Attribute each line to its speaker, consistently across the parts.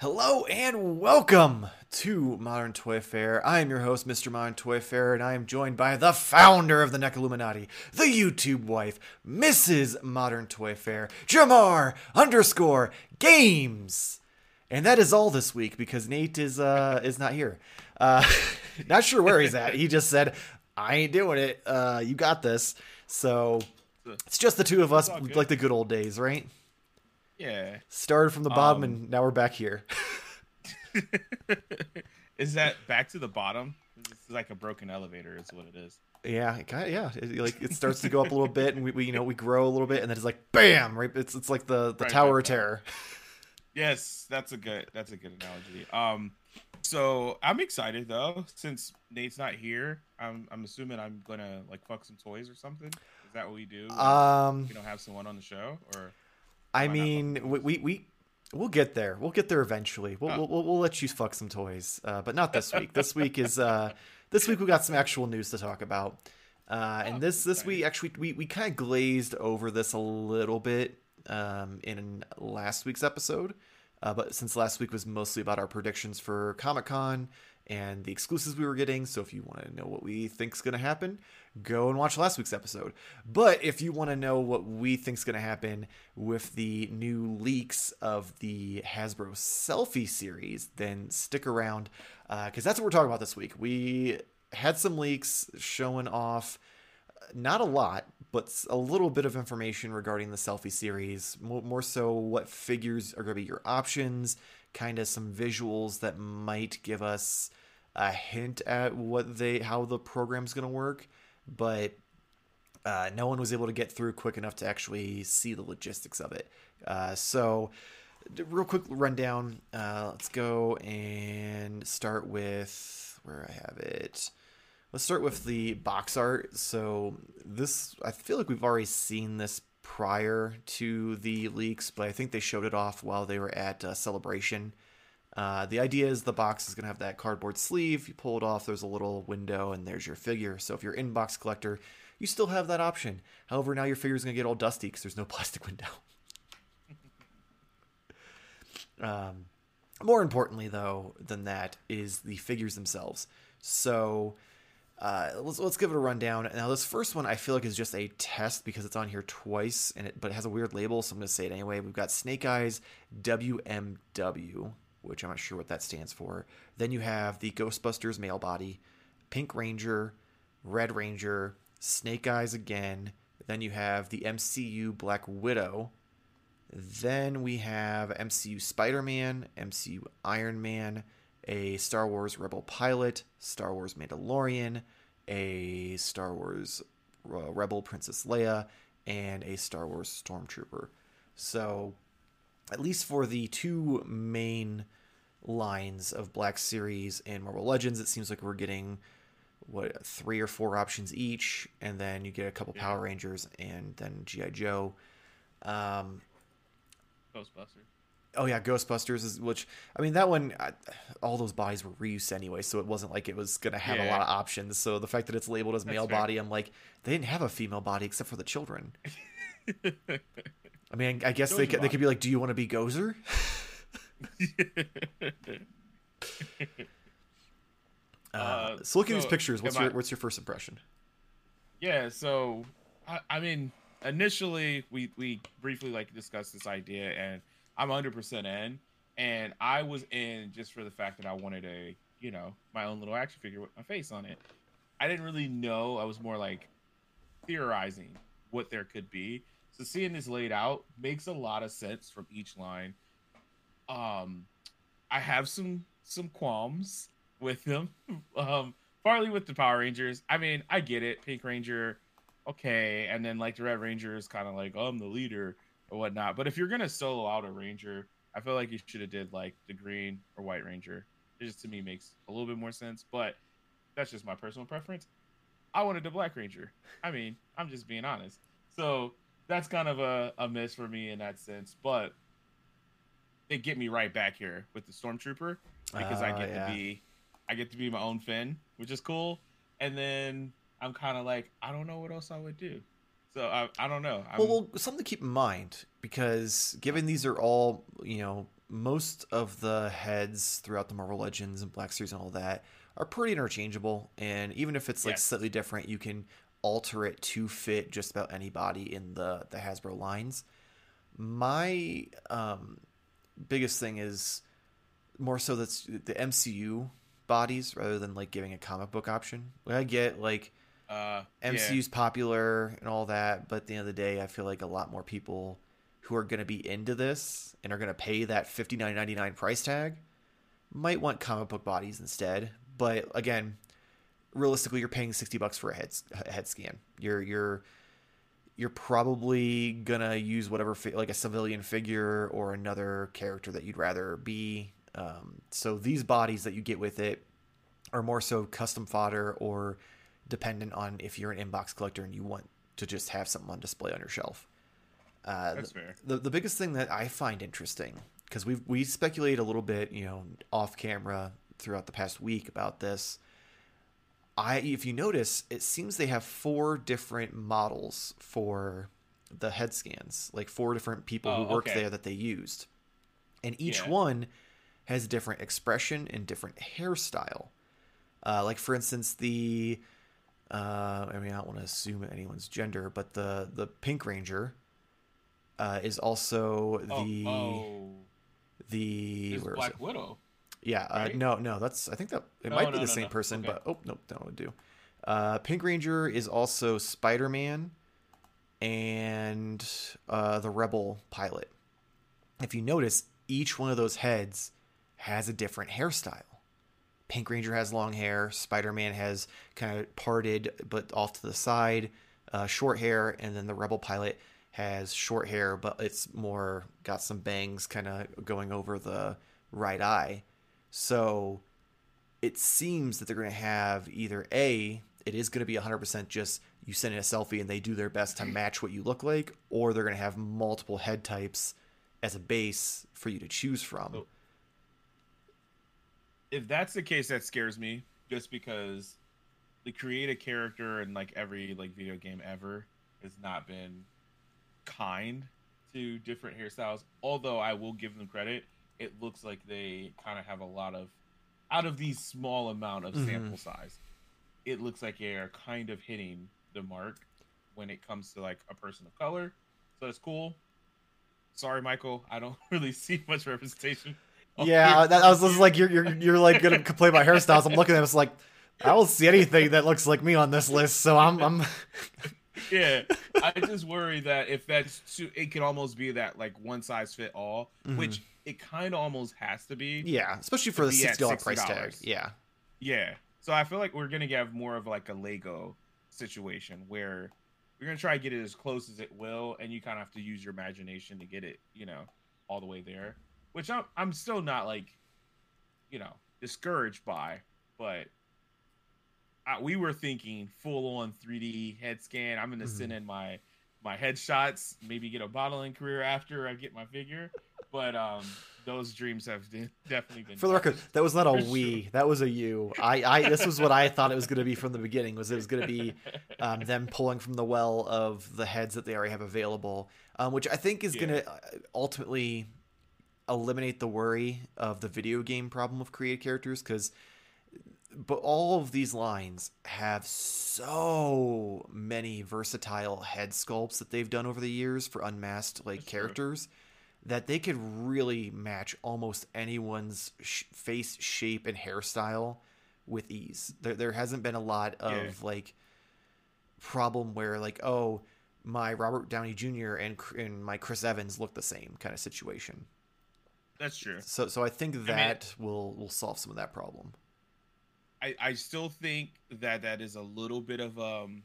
Speaker 1: Hello and welcome to Modern Toy Fair. I am your host, Mr. Modern Toy Fair, and I am joined by the founder of the NECA Illuminati, the YouTube wife, Mrs. Modern Toy Fair, Jamar underscore Games. And that is all this week because Nate is uh is not here. Uh not sure where he's at. He just said, I ain't doing it. Uh you got this. So it's just the two of us like the good old days, right?
Speaker 2: Yeah.
Speaker 1: Started from the bottom
Speaker 2: Um,
Speaker 1: and now we're back here.
Speaker 2: is that back to the bottom? Is like a broken elevator, is what it is.
Speaker 1: Yeah, it kinda, yeah. It, like it starts to go up a little bit, and we, we you know we grow a little bit, and then it's like bam, right? It's it's like the the
Speaker 2: Right,
Speaker 1: Tower
Speaker 2: right,
Speaker 1: of Terror.
Speaker 2: Yes, that's a good that's a good analogy. Um so I'm excited though, since Nate's not here. I'm I'm assuming I'm gonna like fuck some toys or something. Is that what we do?
Speaker 1: Um,
Speaker 2: you don't have someone on the show or
Speaker 1: I mean, we, we we we'll get there. We'll get there eventually. We'll
Speaker 2: Oh.
Speaker 1: we'll, we'll let you fuck some toys, uh, but not this week. this week is uh this week we got some actual news to talk about. Uh, and
Speaker 2: Oh,
Speaker 1: this this
Speaker 2: exciting.
Speaker 1: week actually we, we kind of glazed over this a little bit um, in last week's episode, uh, but since last week was mostly about our predictions for Comic Con and the exclusives we were getting, so if you want to know what we think's going to happen, go and watch last week's episode. But if you want to know what we think's going to happen with the new leaks of the Hasbro selfie series, then stick around uh, because that's what we're talking about this week. We had some leaks showing off uh, not a lot, but a little bit of information regarding the selfie series. More, more so, what figures are going to be your options, kind of some visuals that might give us a hint at what they how the program's going to work. But uh, no one was able to get through quick enough to actually see the logistics of it. Uh, so, real quick rundown. Uh, let's go and start with where I have it. Let's start with the box art. So this, I feel like we've already seen this prior to the leaks, but I think they showed it off while they were at uh, Celebration. Uh, the idea is the box is going to have that cardboard sleeve. You pull it off, there's a little window, and there's your figure. So if you're in box collector, you still have that option. However, now your figure is going to get all dusty because there's no plastic window. um, more importantly, though, than that is the figures themselves. So uh, let's let's give it a rundown. Now, this first one I feel like is just a test because it's on here twice, and it but it has a weird label, so I'm going to say it anyway. We've got Snake Eyes WMW, which I'm not sure what that stands for. Then you have the Ghostbusters male body, Pink Ranger, Red Ranger, Snake Eyes again. Then you have the MCU Black Widow. Then we have MCU Spider Man, MCU Iron Man, a Star Wars Rebel Pilot, Star Wars Mandalorian, a Star Wars uh, Rebel Princess Leia, and a Star Wars Stormtrooper. So, at least for the two main lines of Black Series and Marvel Legends, it seems like we're getting what three or four options each, and then you get a couple Power Rangers and then GI Joe. Um,
Speaker 2: Ghostbusters?
Speaker 1: Oh yeah, Ghostbusters is which I mean that one I, all those bodies were reused anyway, so it wasn't like it was gonna have a lot of options. So the fact that it's labeled as
Speaker 2: That's
Speaker 1: male
Speaker 2: fair.
Speaker 1: body, I'm like they didn't have a female body except for the children. I mean, I guess they could, they could be like, "Do you want to be Gozer?" Uh,
Speaker 2: Uh,
Speaker 1: so looking at these pictures, what's your
Speaker 2: I-
Speaker 1: what's your first impression?
Speaker 2: Yeah, so I, I mean, initially we we briefly like discussed this idea, and I'm 100% in, and I was in just for the fact that I wanted a you know my own little action figure with my face on it. I didn't really know. I was more like theorizing what there could be. So seeing this laid out makes a lot of sense from each line. Um, I have some some qualms with them. um, partly with the Power Rangers. I mean, I get it. Pink Ranger, okay, and then like the Red Ranger is kind of like oh, I'm the leader or whatnot. But if you're gonna solo out a Ranger, I feel like you should have did like the Green or White Ranger. It just to me makes a little bit more sense. But that's just my personal preference. I wanted the Black Ranger. I mean, I'm just being honest. So that's kind of a, a miss for me in that sense. But they get me right back here with the Stormtrooper because I
Speaker 1: Oh,
Speaker 2: get
Speaker 1: yeah.
Speaker 2: to be I get to be my own Finn, which is cool. And then I'm kind of like, I don't know what else I would do. So I, I don't know. I'm,
Speaker 1: Well, well, something to keep in mind because given these are all you know most of the heads throughout the Marvel Legends and Black Series and all that are pretty interchangeable. And even if it's like
Speaker 2: Yes.
Speaker 1: slightly different, you can alter it to fit just about anybody in the the Hasbro lines. My um, biggest thing is more so that's the MCU bodies rather than like giving a comic book option. Like, I get like
Speaker 2: Uh,
Speaker 1: MCU's popular and all that, but at the end of the day, I feel like a lot more people who are going to be into this and are going to pay that fifty nine ninety nine price tag might want comic book bodies instead. But again, realistically, you're paying sixty bucks for a head a head scan. You're you're you're probably gonna use whatever fi- like a civilian figure or another character that you'd rather be. Um, so these bodies that you get with it are more so custom fodder or dependent on if you're an inbox collector and you want to just have something on display on your shelf. Uh,
Speaker 2: That's fair.
Speaker 1: the the biggest thing that I find interesting because we we speculated a little bit, you know, off camera throughout the past week about this. I if you notice, it seems they have four different models for the head scans, like four different people who
Speaker 2: Oh,
Speaker 1: work
Speaker 2: okay.
Speaker 1: there that they used, and each
Speaker 2: Yeah.
Speaker 1: one has different expression and different hairstyle. Uh, like for instance, the uh, I mean, I don't want to assume anyone's gender, but the the Pink Ranger uh, is also
Speaker 2: Oh,
Speaker 1: the
Speaker 2: oh,
Speaker 1: the
Speaker 2: it's Black? Widow.
Speaker 1: Yeah, uh,
Speaker 2: right?
Speaker 1: no, no, that's I think that it
Speaker 2: No,
Speaker 1: might be
Speaker 2: no,
Speaker 1: the
Speaker 2: no,
Speaker 1: same person,
Speaker 2: Okay.
Speaker 1: but oh nope, that would do. Uh, Pink Ranger is also Spider Man and uh, the Rebel pilot. If you notice, each one of those heads has a different hairstyle. Pink Ranger has long hair. Spider Man has kind of parted but off to the side, uh, short hair, and then the Rebel pilot has short hair, but it's more got some bangs kind of going over the right eye. So it seems that they're going to have either A, it is going to be 100% just you send in a selfie and they do their best to match what you look like, or they're going to have multiple head types as a base for you to choose from.
Speaker 2: If that's the case, that scares me. Just because the create a character in like every like video game ever has not been kind to different hairstyles. Although I will give them credit, it looks like they kind of have a lot of out of these small amount of
Speaker 1: Mhm.
Speaker 2: sample size. It looks like they are kind of hitting the mark when it comes to like a person of color. So that's cool. Sorry, Michael. I don't really see much representation.
Speaker 1: Yeah, that, I was just like, you're you're you're like gonna complain about hairstyles. I'm looking at it, it's like, I don't see anything that looks like me on this list. So I'm I'm
Speaker 2: yeah, I just worry that if that's too, it can almost be that like one size fit all,
Speaker 1: Mhm.
Speaker 2: which it kind of almost has to be.
Speaker 1: yeah, especially for the
Speaker 2: Be at
Speaker 1: sixty dollar price tag. Yeah,
Speaker 2: Yeah. So I feel like we're gonna get more of like a Lego situation where we're gonna try to get it as close as it will, and you kind of have to use your imagination to get it, you know, all the way there. Which I'm I'm still not like, you know, discouraged by, but I, we were thinking full on 3D head scan. I'm gonna send
Speaker 1: Mhm.
Speaker 2: in my my headshots, maybe get a modeling career after I get my figure. But um, those dreams have de- definitely been.
Speaker 1: for the record, that was not a
Speaker 2: For sure.
Speaker 1: we. That was a you. I I this was what I thought it was gonna be from the beginning. Was it was gonna be um, them pulling from the well of the heads that they already have available, um, which I think is
Speaker 2: Yeah.
Speaker 1: going to ultimately eliminate the worry of the video game problem of created characters because but all of these lines have so many versatile head sculpts that they've done over the years for unmasked like
Speaker 2: That's true.
Speaker 1: characters that they could really match almost anyone's sh- face shape and hairstyle with ease. There, there hasn't been a lot of
Speaker 2: Yeah.
Speaker 1: like problem where like oh my Robert Downey Jr. and and my Chris Evans look the same kind of situation.
Speaker 2: That's true.
Speaker 1: So so I think that will will solve some of that problem.
Speaker 2: I, I still think that that is a little bit of um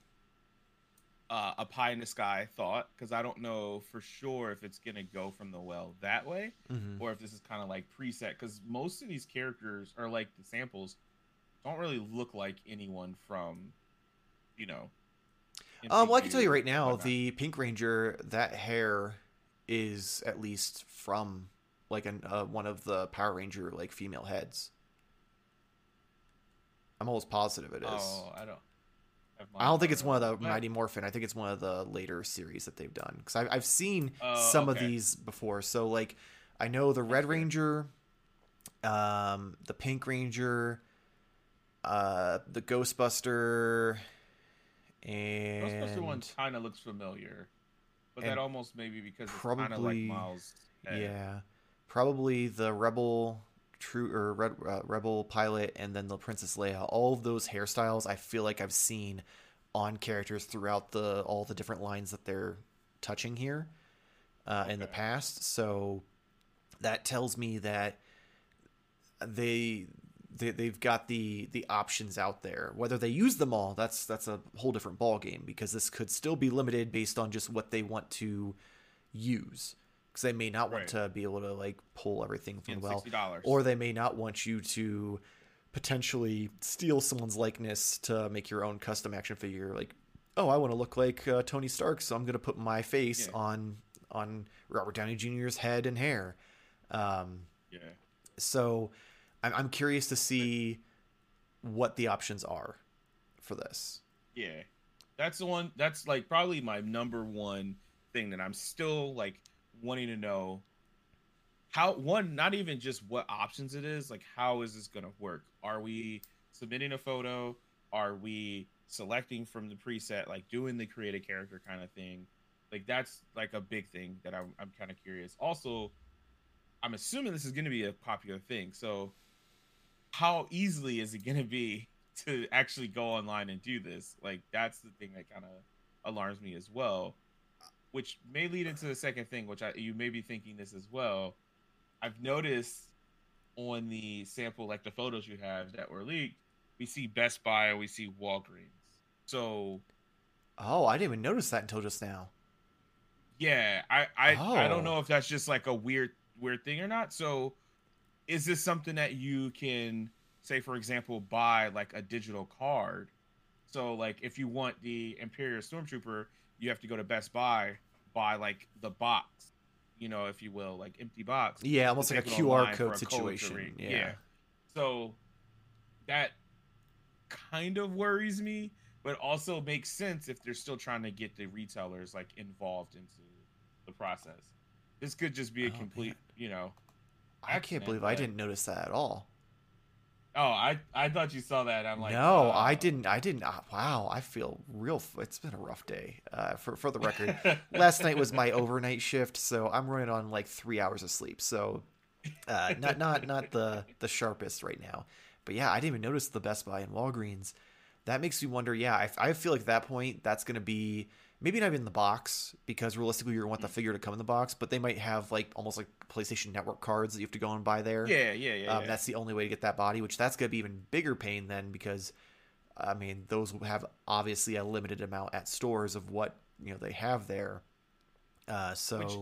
Speaker 2: uh, a pie in the sky thought because I don't know for sure if it's gonna go from the well that way
Speaker 1: Mhm.
Speaker 2: or if this is kind of like preset because most of these characters are like the samples don't really look like anyone from you know.
Speaker 1: Um, well, I can tell you right now, the Pink Ranger, that hair is at least from like an uh, one of the Power Ranger like female heads. I'm almost positive it is.
Speaker 2: Oh, I don't.
Speaker 1: I don't think it's one of the. Mighty Morphin. I think it's one of the later series that they've done because I've I've seen
Speaker 2: Oh,
Speaker 1: some of these before. So like, I know the Red. Ranger, um, the Pink Ranger, uh, the Ghostbuster, and
Speaker 2: Ghostbuster one kind of looks familiar, but that almost maybe because it's kind of like
Speaker 1: probably-
Speaker 2: Miles. head.
Speaker 1: yeah, probably the Rebel True or Red, uh, Rebel Pilot, and then the Princess Leia. All of those hairstyles, I feel like I've seen on characters throughout the all the different lines that they're touching here uh, in the past. So that tells me that they. They, they've got the the options out there whether they use them all that's that's a whole different ball game because this could still be limited based on just what they want to use because they may not want
Speaker 2: Right.
Speaker 1: to be able to like pull everything from
Speaker 2: And
Speaker 1: well
Speaker 2: sixty dollars.
Speaker 1: or they may not want you to potentially steal someone's likeness to make your own custom action figure like oh i want to look like uh, tony stark so i'm going to put my face
Speaker 2: Yeah.
Speaker 1: on on robert downey jr's head and hair um,
Speaker 2: yeah.
Speaker 1: so I'm, I'm curious to see what the options are for this
Speaker 2: Yeah. That's the one that's like probably my number one thing that I'm still like wanting to know how one not even just what options it is, like how is this going to work? Are we submitting a photo? Are we selecting from the preset like doing the create a character kind of thing? Like that's like a big thing that I'm I'm kind of curious. Also, I'm assuming this is going to be a popular thing. So how easily is it going to be to actually go online and do this. Like that's the thing that kind of alarms me as well, which may lead into the second thing, which I you may be thinking this as well. I've noticed on the sample, like the photos you have that were leaked, we see Best Buy we see Walgreens. So
Speaker 1: oh i didn't even notice that until just now
Speaker 2: yeah, I I, I
Speaker 1: Oh.
Speaker 2: don't know if that's just like a weird weird thing or not. So is this something that you can say for example buy like a digital card? So like if you want the Imperial Stormtrooper, you have to go to Best Buy, buy like the box, you know, if you will, like empty box.
Speaker 1: yeah almost like a qr code
Speaker 2: a
Speaker 1: situation
Speaker 2: read.
Speaker 1: yeah.
Speaker 2: So that kind of worries me, but also makes sense if they're still trying to get the retailers like involved into the process. This could just be a
Speaker 1: Oh,
Speaker 2: complete,
Speaker 1: man.
Speaker 2: you know.
Speaker 1: i can't
Speaker 2: accident,
Speaker 1: believe i didn't notice that at all
Speaker 2: Oh, I I thought you saw that. I'm like,
Speaker 1: no,
Speaker 2: uh,
Speaker 1: I didn't. I didn't. Uh, wow, I feel real. It's been a rough day. Uh, for for the record, last night was my overnight shift, so I'm running on like three hours of sleep. So, uh, not not not the the sharpest right now. But yeah, I didn't even notice the Best Buy and Walgreens. That makes me wonder. Yeah, I, I feel like at that point that's going to be maybe not even in the box because realistically you're gonna want the figure to come in the box, but they might have like almost like PlayStation Network cards that you have to go and buy there.
Speaker 2: yeah, yeah, yeah.
Speaker 1: Um,
Speaker 2: yeah.
Speaker 1: That's the only way to get that body, which that's going to be even bigger pain then because, I mean, those will have obviously a limited amount at stores of what you know they have there. Uh, so
Speaker 2: Which-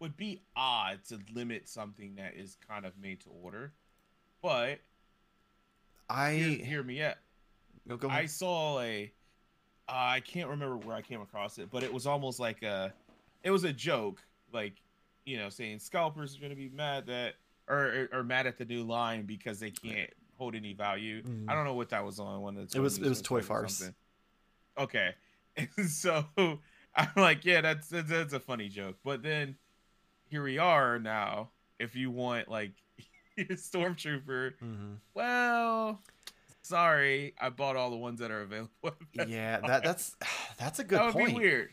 Speaker 2: would be odd to limit something that is kind of made to order, but
Speaker 1: I
Speaker 2: hear, hear me out.
Speaker 1: No, go
Speaker 2: I saw a uh, I can't remember where I came across it, but it was almost like a it was a joke, like you know, saying scalpers are going to be mad that or, or or mad at the new line because they can't hold any value.
Speaker 1: Mhm.
Speaker 2: I don't know what that was on one of the
Speaker 1: It was- it was Toy Farce.
Speaker 2: Okay, and so I'm like, yeah, that's, that's that's a funny joke, but then here we are now. If you want like stormtrooper
Speaker 1: Mhm.
Speaker 2: well, sorry, I bought all the ones that are available.
Speaker 1: Yeah, that that's that's a good
Speaker 2: that would
Speaker 1: point.
Speaker 2: be weird.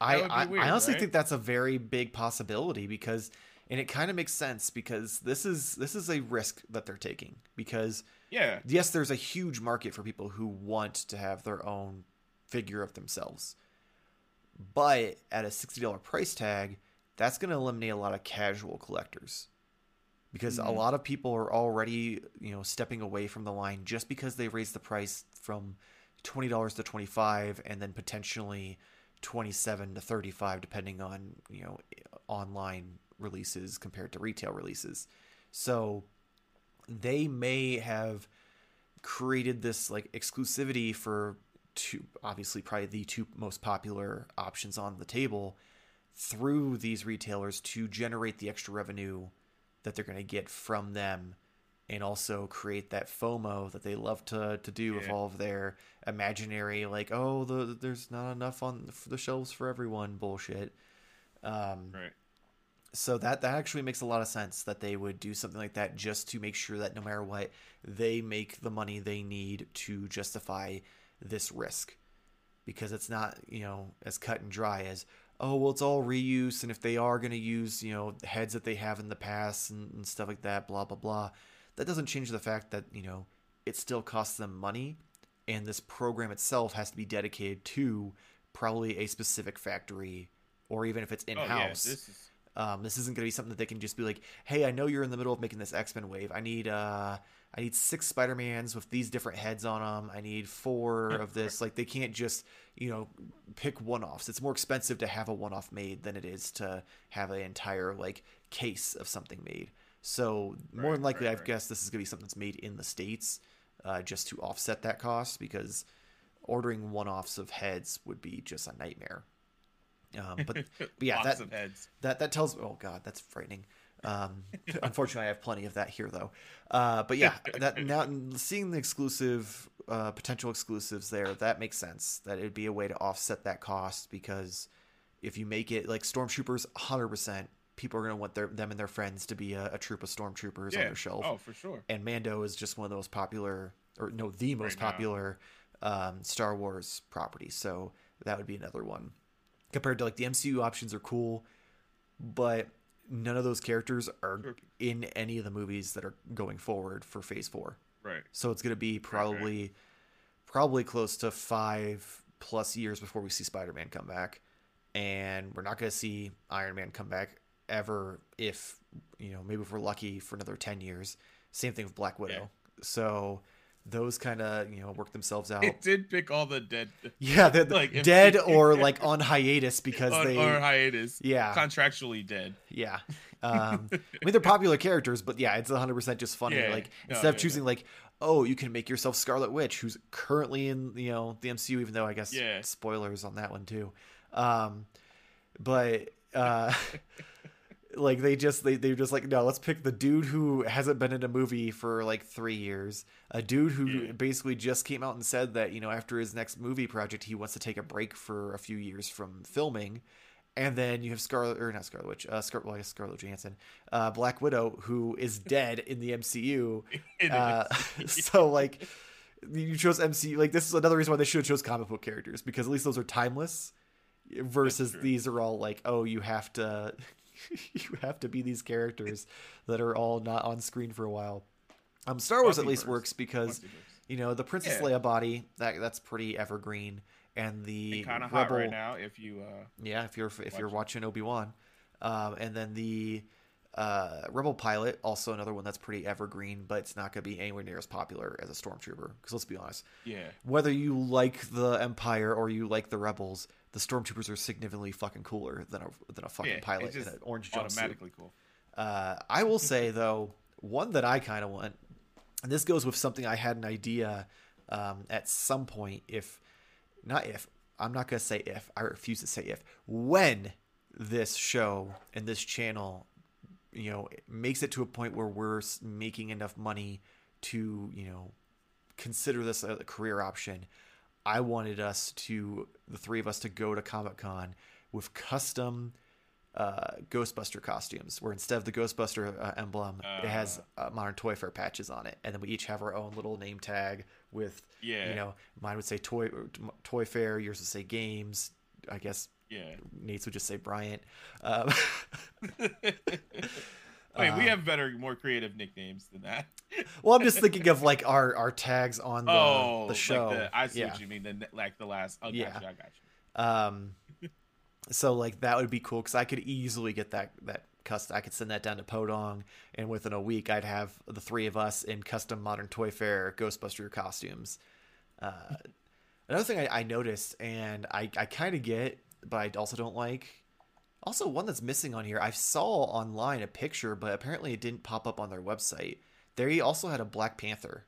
Speaker 1: I,
Speaker 2: That would be
Speaker 1: I,
Speaker 2: weird,
Speaker 1: I honestly
Speaker 2: right?
Speaker 1: think that's a very big possibility because and it kind of makes sense because this is this is a risk that they're taking because
Speaker 2: Yeah,
Speaker 1: yes there's a huge market for people who want to have their own figure of themselves but at a $60 price tag that's going to eliminate a lot of casual collectors because a
Speaker 2: Mhm.
Speaker 1: lot of people are already you know stepping away from the line just because they raised the price from $20 to 25 and then potentially 27 to 35 depending on you know online releases compared to retail releases so they may have created this like exclusivity for two obviously probably the two most popular options on the table through these retailers to generate the extra revenue that they're going to get from them and also create that FOMO that they love to to do with all of their imaginary like oh the there's not enough on the shelves for everyone bullshit um
Speaker 2: right.
Speaker 1: So that that actually makes a lot of sense that they would do something like that just to make sure that no matter what, they make the money they need to justify this risk. Because it's not, you know, as cut and dry as, oh, well, it's all reuse. And if they are going to use, you know, heads that they have in the past and, and stuff like that, blah, blah, blah, that doesn't change the fact that, you know, it still costs them money. And this program itself has to be dedicated to probably a specific factory or even if it's in house. Oh, yeah, this is um, this isn't going to be something that they can just be like, "Hey, I know you're in the middle of making this X Men wave. I need uh, I need six Spider Mans with these different heads on them. I need four of this." Like they can't just you know pick one offs. It's more expensive to have a one off made than it is to have an entire like case of something made. So more than likely, right, I right. guessed this is going to be something that's made in the states, uh, just to offset that cost because ordering one offs of heads would be just a nightmare. Um, but, but yeah, that, that that tells. Me oh god, that's frightening. Um, unfortunately, I have plenty of that here though. Uh, but yeah, that now seeing the exclusive uh, potential exclusives there, that makes sense. That it'd be a way to offset that cost because if you make it like stormtroopers, hundred percent, people are going to want their them and their friends to be a, a troop of stormtroopers yeah. on their shelf.
Speaker 2: Oh, for sure.
Speaker 1: And Mando is just one of the most popular, or no, the most right popular um, Star Wars property. So that would be another one compared to like the MCU options are cool, but none of those characters are in any of the movies that are going forward for Phase Four.
Speaker 2: Right.
Speaker 1: So it's going to be probably right. probably close to five plus years before we see Spider Man come back, and we're not going to see Iron Man come back ever. If you know, maybe if we're lucky for another ten years. Same thing with Black Widow. Yeah. So those kind of you know work themselves out.
Speaker 2: It did pick all the dead.
Speaker 1: Yeah, they're like dead or like on hiatus because on, they
Speaker 2: are hiatus.
Speaker 1: Yeah,
Speaker 2: contractually dead.
Speaker 1: Yeah, um, I mean they're popular characters, but yeah, it's 100 percent just funny. Yeah, like instead of choosing like oh you can make yourself Scarlet Witch, who's currently in you know the MCU, even though I guess yeah. spoilers on that one too. Um, but uh, like they just they they're just like no let's pick the dude who hasn't been in a movie for like three years a dude who yeah. basically just came out and said that you know after his next movie project he wants to take a break for a few years from filming and then you have Scarlet or not Scarlet Witch, uh, Scar- well, I guess Scarlett Johansson, uh, Black Widow, who is dead in the MCU. uh, so like, you chose MCU. Like this is another reason why they should have chose comic book characters because at least those are timeless. Versus these are all like, oh, you have to you have to be these characters that are all not on screen for a while. Um, Star Wars at least works because you know the Princess yeah. Leia body that that's pretty evergreen, and the
Speaker 2: kind of hot right now if you uh,
Speaker 1: yeah if you're if you're watching Obi Wan, um, and then the uh, Rebel pilot also another one that's pretty evergreen, but it's not going to be anywhere near as popular as a stormtrooper. Because let's be honest,
Speaker 2: yeah,
Speaker 1: whether you like the Empire or you like the Rebels, the stormtroopers are significantly fucking cooler than a than a fucking yeah, pilot in an orange jumpsuit. Automatically cool. Uh, I will say though, one that I kind of want, and this goes with something I had an idea um, at some point. If not, if I'm not gonna say if I refuse to say if when this show and this channel, you know, makes it to a point where we're making enough money to you know consider this a career option. I wanted us to, the three of us, to go to Comic Con with custom uh, Ghostbuster costumes, where instead of the Ghostbuster uh, emblem, uh, it has uh. uh, Modern Toy Fair patches on it, and then we each have our own little name tag with, yeah. you know, mine would say Toy Toy Fair, yours would say Games. I guess
Speaker 2: yeah,
Speaker 1: Nate's would just say Bryant. Um,
Speaker 2: Wait, um, we have better, more creative nicknames than that.
Speaker 1: well, I'm just thinking of like our our tags on the, oh, the show.
Speaker 2: Like the, I see yeah. what you mean. The, like the last. Oh, yeah, gotcha, I got
Speaker 1: you. Um, so like that would be cool because I could easily get that that custom. I could send that down to Podong, and within a week, I'd have the three of us in custom modern Toy Fair Ghostbuster costumes. Uh, another thing I, I noticed, and I I kind of get, but I also don't like also, one that's missing on here, I saw online a picture, but apparently it didn't pop up on their website. They also had a Black Panther.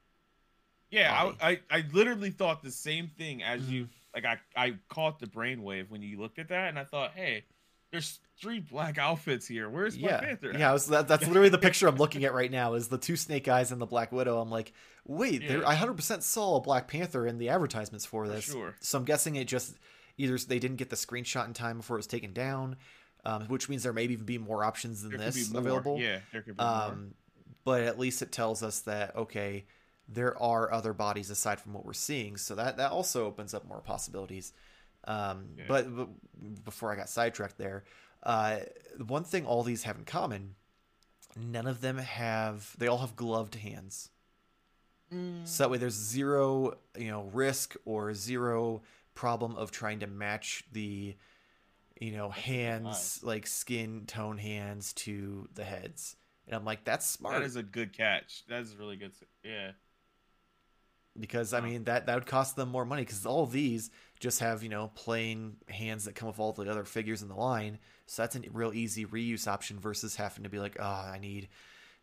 Speaker 2: Yeah, I, I, I literally thought the same thing as mm-hmm. you. Like I I caught the brainwave when you looked at that, and I thought, hey, there's three black outfits here. Where's Black
Speaker 1: yeah.
Speaker 2: Panther?
Speaker 1: Yeah, was, that, that's literally the picture I'm looking at right now. Is the two Snake Eyes and the Black Widow? I'm like, wait, yeah. I 100% saw a Black Panther in the advertisements for this. For
Speaker 2: sure.
Speaker 1: So I'm guessing it just either they didn't get the screenshot in time before it was taken down, um, which means there may even be more options than
Speaker 2: There
Speaker 1: this available.
Speaker 2: Yeah, there could be more.
Speaker 1: Um, but at least it tells us that okay, there are other bodies aside from what we're seeing, so that that also opens up more possibilities. Um,
Speaker 2: Yeah.
Speaker 1: but, but before I got sidetracked there, uh, one thing all these have in common, none of them have. They all have gloved hands.
Speaker 2: Mm,
Speaker 1: So that way, there's zero, you know, risk or zero problem of trying to match the, you know, hands like skin tone hands to the heads. And I'm like, that's smart
Speaker 2: that is a good catch. That is really good. Yeah.
Speaker 1: because I mean that that would cost them more money because all these just have you know plain hands that come with all the other figures in the line. So that's a real easy reuse option versus having to be like, oh, I need.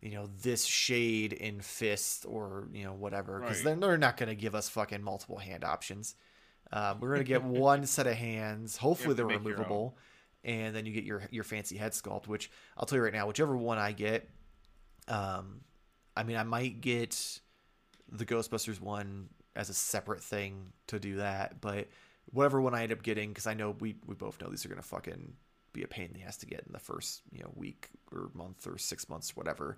Speaker 1: You know this shade in fist or you know whatever because
Speaker 2: Right.
Speaker 1: then they're not going to give us fucking multiple hand options. Um, we're gonna get one set of hands. Hopefully they're
Speaker 2: make your own.
Speaker 1: removable, and then you get your your fancy head sculpt. Which I'll tell you right now, whichever one I get, um, I mean I might get the Ghostbusters one as a separate thing to do that, but whatever one I end up getting, because I know we we both know these are gonna fucking be a pain in the ass to get in the first you know week or month or six months, whatever.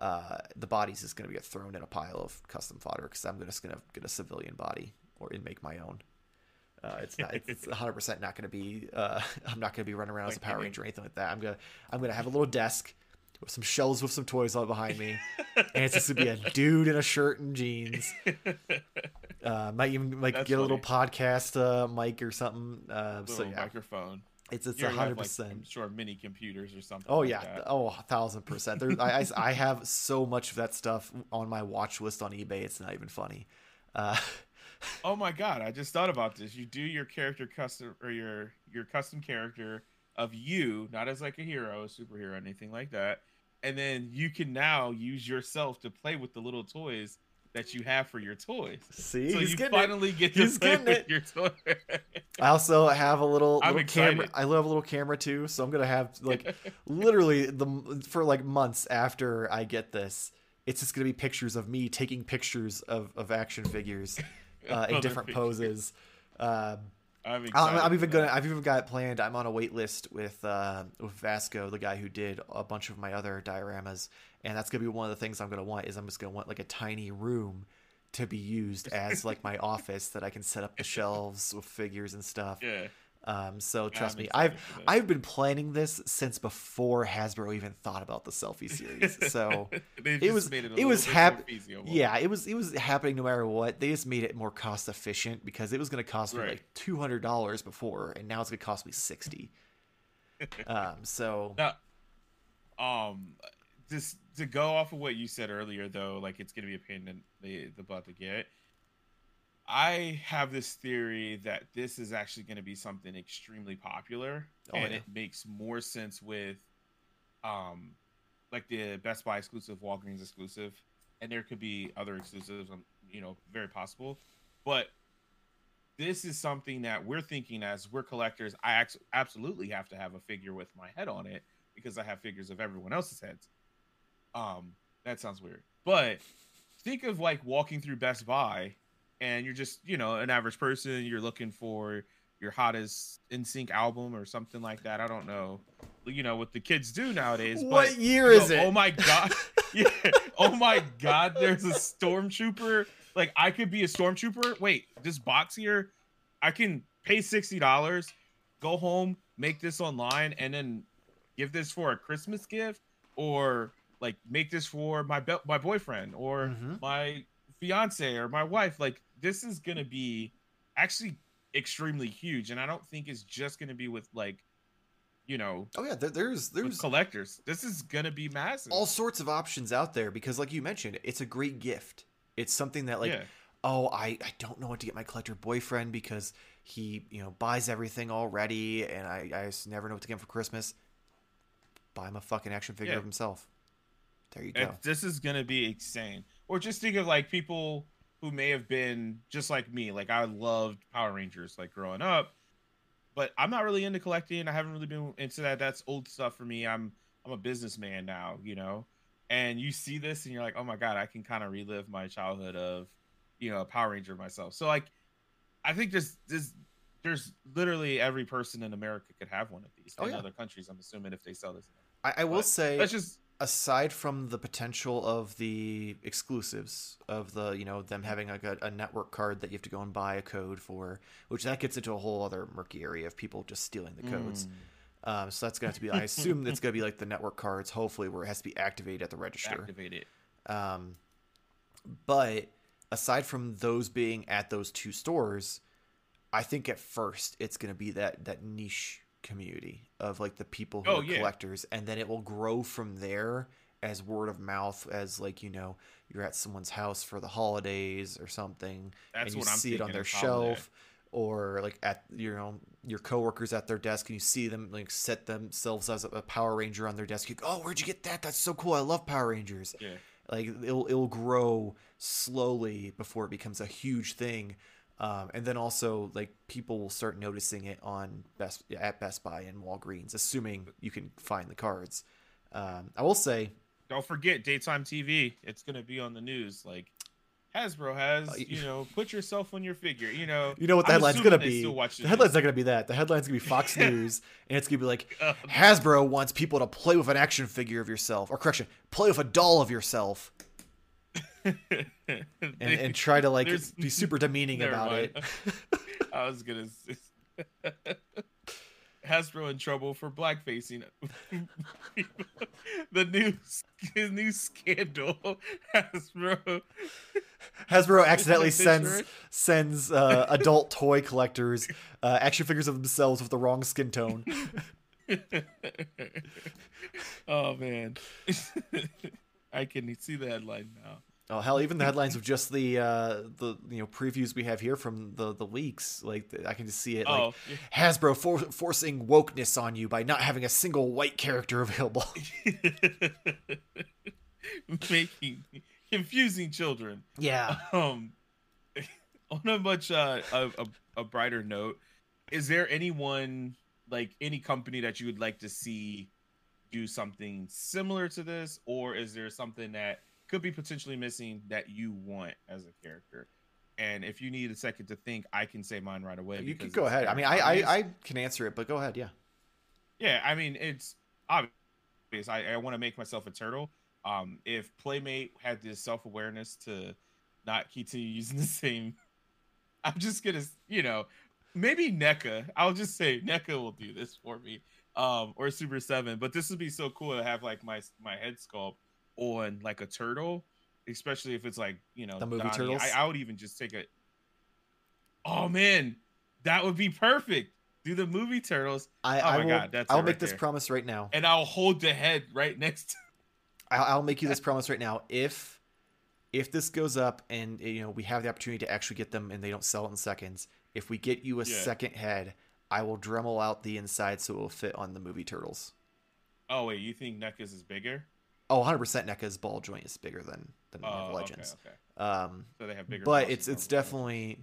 Speaker 1: Uh, the body's just gonna get thrown in a pile of custom fodder because I'm just gonna get a civilian body or and make my own. Uh, it's not. It's 100 percent not going to be. Uh, I'm not going to be running around as a Power Ranger or anything like that. I'm gonna. I'm gonna have a little desk with some shelves with some toys on behind me, and it's just gonna be a dude in a shirt and jeans. Uh, might even like
Speaker 2: That's
Speaker 1: get a little podcast uh, mic or something. Uh, so
Speaker 2: Little
Speaker 1: yeah,
Speaker 2: microphone.
Speaker 1: it's it's
Speaker 2: You already have,
Speaker 1: 100.
Speaker 2: like,
Speaker 1: percent
Speaker 2: I'm sure mini computers or something.
Speaker 1: Oh
Speaker 2: like
Speaker 1: yeah,
Speaker 2: that.
Speaker 1: oh a thousand percent. There, I, I I have so much of that stuff on my watch list on eBay. It's not even funny. Uh,
Speaker 2: Oh my god, I just thought about this. You do your character custom or your your custom character of you, not as like a hero, a superhero, anything like that. And then you can now use yourself to play with the little toys that you have for your toys.
Speaker 1: see,
Speaker 2: so
Speaker 1: he's
Speaker 2: you
Speaker 1: getting it.
Speaker 2: finally get to
Speaker 1: He's
Speaker 2: play with
Speaker 1: it.
Speaker 2: your toy.
Speaker 1: I also have a little, little camera. I have a little camera too, so I'm gonna have like literally the for like months after I get this, it's just gonna be pictures of me taking pictures of of action figures uh, in different poses. Um,
Speaker 2: I'm
Speaker 1: I'm. Even gonna. I've even got it planned. I'm on a wait list with uh, with Vasco, the guy who did a bunch of my other dioramas, and that's gonna be one of the things I'm gonna want. Is I'm just gonna want like a tiny room to be used as like my office that I can set up the shelves with figures and stuff.
Speaker 2: Yeah.
Speaker 1: Um, so trust me, I've. I've been planning this since before Hasbro even thought about the selfie series. So it was
Speaker 2: made a
Speaker 1: it was
Speaker 2: bit
Speaker 1: hap- yeah, it was it was happening no matter what. They just made it more cost efficient because it was going to cost me like two hundred dollars before, and now it's going to cost me sixty. um, so
Speaker 2: Now, um, just to go off of what you said earlier, though, like it's gonna be a pain in the the butt to get. I have this theory that this is actually going to be something extremely popular,
Speaker 1: Oh,
Speaker 2: and
Speaker 1: yeah.
Speaker 2: it makes more sense with, um, like the Best Buy exclusive, Walgreens exclusive, and there could be other exclusives, um, you know, very possible. But this is something that we're thinking as we're collectors. I ax- absolutely have to have a figure with my head on it because I have figures of everyone else's heads. Um, that sounds weird, but think of like walking through Best Buy and you're just, you know, an average person. You're looking for your hottest NSYNC album or something like that. I don't know, you know, what the kids do nowadays.
Speaker 1: what
Speaker 2: but
Speaker 1: year is it?
Speaker 2: Oh my god! yeah. Oh my god! There's a stormtrooper. Like I could be a stormtrooper. Wait, this box here, I can pay sixty dollars, go home, make this online, and then give this for a Christmas gift, or like make this for my be- my boyfriend or
Speaker 1: Mhm.
Speaker 2: my fiance or my wife. Like this is gonna be actually extremely huge, and I don't think it's just gonna be with like, you know,
Speaker 1: Oh yeah, there, there's there's
Speaker 2: collectors. This is gonna be massive.
Speaker 1: all sorts of options out there because, like you mentioned, it's a great gift. It's something that like
Speaker 2: yeah,
Speaker 1: oh I, I don't know what to get my collector boyfriend because he you know buys everything already and I, I just never know what to get him for christmas buy him a fucking action figure
Speaker 2: Yeah.
Speaker 1: of himself there you go
Speaker 2: this is gonna be insane. Or just think of like people who may have been just like me. Like I loved Power Rangers like growing up, but I'm not really into collecting. I haven't really been into that. That's old stuff for me. I'm I'm a businessman now, you know. And you see this and you're like, oh my god, I can kind of relive my childhood of, you know, a Power Ranger myself. So like, I think this this there's literally every person in America could have one of these.
Speaker 1: Oh,
Speaker 2: in
Speaker 1: yeah.
Speaker 2: other countries, I'm assuming if they sell this.
Speaker 1: I, I will
Speaker 2: But
Speaker 1: say
Speaker 2: That's just
Speaker 1: aside from the potential of the exclusives of the you know them having like a, a network card that you have to go and buy a code for which that gets into a whole other murky area of people just stealing the codes.
Speaker 2: Mm,
Speaker 1: um, so that's going to have to be i assume it's going to be like the network cards hopefully where it has to be activated at the register.
Speaker 2: Activate it.
Speaker 1: um, but aside from those being at those two stores, I think at first it's going to be that that niche community of like the people who
Speaker 2: Oh,
Speaker 1: are
Speaker 2: yeah.
Speaker 1: collectors, and then it will grow from there as word of mouth, as like you know you're at someone's house for the holidays or something,
Speaker 2: That's
Speaker 1: and you
Speaker 2: what I'm
Speaker 1: see it on their shelf. Or like at you know your coworkers at their desk, and you see them like set themselves as a, a Power Ranger on their desk. You go, "Oh, where'd you get that? That's so cool! I love Power Rangers."
Speaker 2: Yeah.
Speaker 1: like it'll it'll grow slowly before it becomes a huge thing um, and then also like people will start noticing it on best at best buy and walgreens assuming you can find the cards um, i will say
Speaker 2: Don't forget daytime TV. It's gonna be on the news. Like Hasbro has,
Speaker 1: Uh,
Speaker 2: you know, put yourself on your figure. You know,
Speaker 1: you know what the
Speaker 2: I'm
Speaker 1: headline's gonna be the headline's not gonna be that the headline's gonna be fox news and it's gonna be like
Speaker 2: Um,
Speaker 1: hasbro wants people to play with an action figure of yourself or correction play with a doll of yourself and, and try to like
Speaker 2: There's-
Speaker 1: be super demeaning about
Speaker 2: mind.
Speaker 1: it
Speaker 2: I was gonna. Say, Hasbro in trouble for blackfacing. the new his new scandal. Hasbro.
Speaker 1: Hasbro accidentally sends sends uh, adult toy collectors uh, action figures of themselves with the wrong skin tone.
Speaker 2: oh man, I can see the headline now.
Speaker 1: Oh hell, even the headlines of just the uh, the you know previews we have here from the the leaks, like I can just see it like
Speaker 2: Oh,
Speaker 1: Hasbro for- forcing wokeness on you by not having a single white character available.
Speaker 2: making confusing children.
Speaker 1: yeah,
Speaker 2: um on a much uh, a, a, a brighter note is there anyone like any company that you would like to see do something similar to this or is there something that could be potentially missing that you want as a character and if you need a second to think i can say mine right away
Speaker 1: you can go ahead. I mean, I. I I can answer it, but go ahead. Yeah.
Speaker 2: Yeah, I mean it's obvious. I, I want to make myself a turtle. Um, if Playmate had this self awareness to not continue using the same, I'm just gonna, you know, maybe NECA. I'll just say NECA will do this for me, um, or Super Seven. But this would be so cool to have like my my head sculpt on like a turtle, especially if it's like you know
Speaker 1: The movie
Speaker 2: Donnie.
Speaker 1: Turtles?
Speaker 2: I, I would even just take a. Oh man, that would be perfect. Do the movie turtles.
Speaker 1: I,
Speaker 2: Oh
Speaker 1: I
Speaker 2: my
Speaker 1: will.
Speaker 2: God, that's
Speaker 1: I'll
Speaker 2: it
Speaker 1: make
Speaker 2: right
Speaker 1: this
Speaker 2: there.
Speaker 1: promise right now.
Speaker 2: and I'll hold the head right next to
Speaker 1: I'll, I'll make you this promise right now. If if this goes up and you know we have the opportunity to actually get them and they don't sell it in seconds, if we get you a
Speaker 2: Yeah.
Speaker 1: second head, I will Dremel out the inside so it will fit on the movie Turtles.
Speaker 2: Oh wait, you think NECA's is bigger?
Speaker 1: Oh, 100% NECA's ball joint is bigger than than
Speaker 2: Oh,
Speaker 1: Marvel
Speaker 2: okay,
Speaker 1: Legends.
Speaker 2: okay.
Speaker 1: Um,
Speaker 2: So they have bigger.
Speaker 1: but it's it's definitely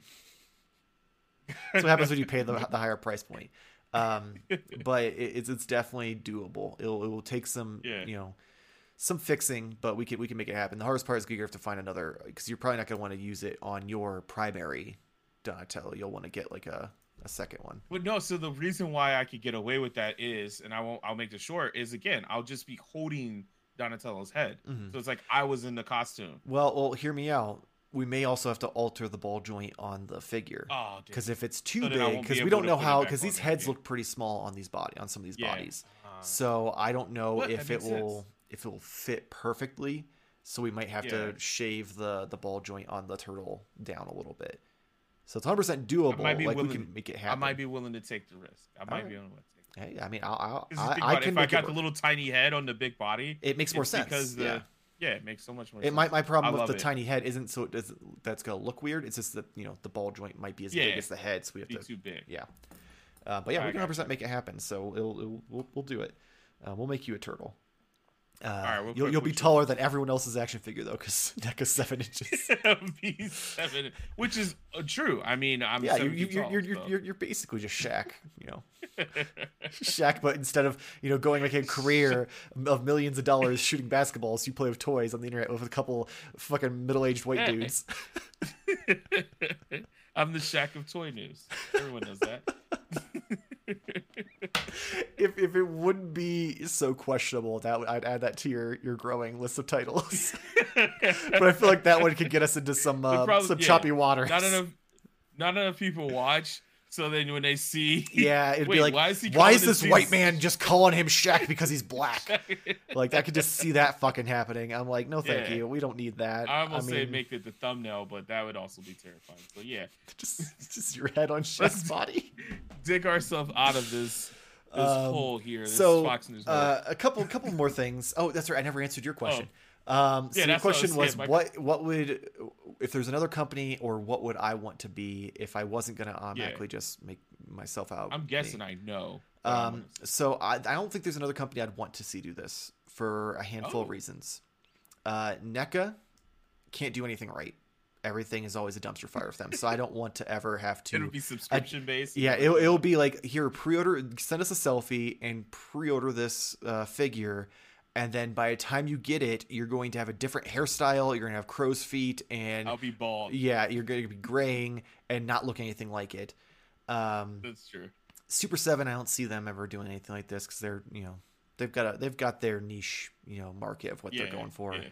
Speaker 1: that's what happens when you pay the, the higher price point. Um, but it, it's it's definitely doable. It'll it will take some
Speaker 2: Yeah.
Speaker 1: you know some fixing, but we can we can make it happen. The hardest part is you have to find another because you're probably not going to want to use it on your primary Donatello. You'll want to get like a a second one.
Speaker 2: But no, so the reason why I could get away with that is, and I won't, I'll make this short, is again, I'll just be holding Donatello's head.
Speaker 1: Mhm.
Speaker 2: So it's like I was in the costume.
Speaker 1: Well, well, hear me out. We may also have to alter the ball joint on the figure.
Speaker 2: Oh.
Speaker 1: Because if it's too
Speaker 2: So
Speaker 1: big,
Speaker 2: won't be
Speaker 1: because we don't know how, because these heads look pretty small on these body on some of these
Speaker 2: Yeah.
Speaker 1: bodies.
Speaker 2: Uh,
Speaker 1: So I don't know if it will
Speaker 2: sense.
Speaker 1: if it will fit perfectly. So we might have
Speaker 2: Yeah.
Speaker 1: to shave the the ball joint on the turtle down a little bit. So it's 100 percent doable. Like we can make it happen.
Speaker 2: I might be willing to take the risk. I might
Speaker 1: right.
Speaker 2: be willing to.
Speaker 1: Hey, I mean, I'll, I'll, I, I
Speaker 2: it,
Speaker 1: can
Speaker 2: if I got the little tiny head on the big body,
Speaker 1: It makes more sense.
Speaker 2: because the
Speaker 1: yeah.
Speaker 2: yeah, it makes so much more
Speaker 1: It
Speaker 2: sense.
Speaker 1: might my problem
Speaker 2: I
Speaker 1: with the
Speaker 2: it.
Speaker 1: tiny head isn't so it doesn't, that's gonna look weird. It's just that you know the ball joint might be as big as the head, so we have
Speaker 2: be
Speaker 1: to
Speaker 2: too big.
Speaker 1: Yeah. Uh, but yeah,
Speaker 2: I
Speaker 1: we can
Speaker 2: got
Speaker 1: 100 percent make it happen. So it'll, it'll we'll, we'll do it. Uh, we'll make you a turtle. Uh,
Speaker 2: right, we'll
Speaker 1: you'll you'll be taller than everyone else's action figure though, because NECA's seven inches.
Speaker 2: be seven, which is uh, true. I mean, I'm
Speaker 1: yeah, you, you,
Speaker 2: feet
Speaker 1: you're,
Speaker 2: tall,
Speaker 1: you're, you're, you're you're basically just Shaq, you know, Shaq. But instead of you know going like a career of millions of dollars shooting basketballs, you play with toys on the internet with a couple fucking middle aged white
Speaker 2: Yeah.
Speaker 1: dudes.
Speaker 2: I'm the Shaq of toy news. Everyone knows that.
Speaker 1: if if it wouldn't be so questionable, that I'd add that to your your growing list of titles. but I feel like that one could get us into some uh, some
Speaker 2: yeah.
Speaker 1: choppy waters.
Speaker 2: not enough. Not enough people watch. So then when they see,
Speaker 1: Yeah, it'd
Speaker 2: Wait,
Speaker 1: be like,
Speaker 2: why is he
Speaker 1: why is this white man just calling him Shaq because he's black? like I could just see that fucking happening. I'm like, no, thank
Speaker 2: Yeah.
Speaker 1: you. We don't need that.
Speaker 2: I almost say
Speaker 1: mean,
Speaker 2: make it the thumbnail, but that would also be terrifying. So yeah,
Speaker 1: just just your head on Shaq's body.
Speaker 2: dig ourselves out of this this
Speaker 1: Um,
Speaker 2: hole here. This
Speaker 1: so
Speaker 2: Fox News.
Speaker 1: uh, a couple couple more things. Oh, that's right. I never answered your question. Um, so
Speaker 2: Yeah, that's what was
Speaker 1: question was, what what would if there's another company or what would I want to be if I wasn't going to automatically just make myself out?
Speaker 2: I'm
Speaker 1: me?
Speaker 2: guessing I know. but I
Speaker 1: Um, so I, I don't think there's another company I'd want to see do this for a handful of
Speaker 2: Oh.
Speaker 1: reasons. Uh, NECA can't do anything right. Everything is always a dumpster fire with them. So I don't want to ever have to.
Speaker 2: it'll be subscription based.
Speaker 1: Yeah, it'll, it'll be like here, pre-order, send us a selfie and pre-order this uh, figure, and then by the time you get it, you're going to have a different hairstyle. You're gonna have crow's feet, and
Speaker 2: I'll be bald.
Speaker 1: yeah, you're going to be graying and not look anything like it. Um,
Speaker 2: That's true.
Speaker 1: Super Seven, I don't see them ever doing anything like this because they're you know they've got a they've got their niche you know market of what
Speaker 2: Yeah,
Speaker 1: they're going for.
Speaker 2: yeah.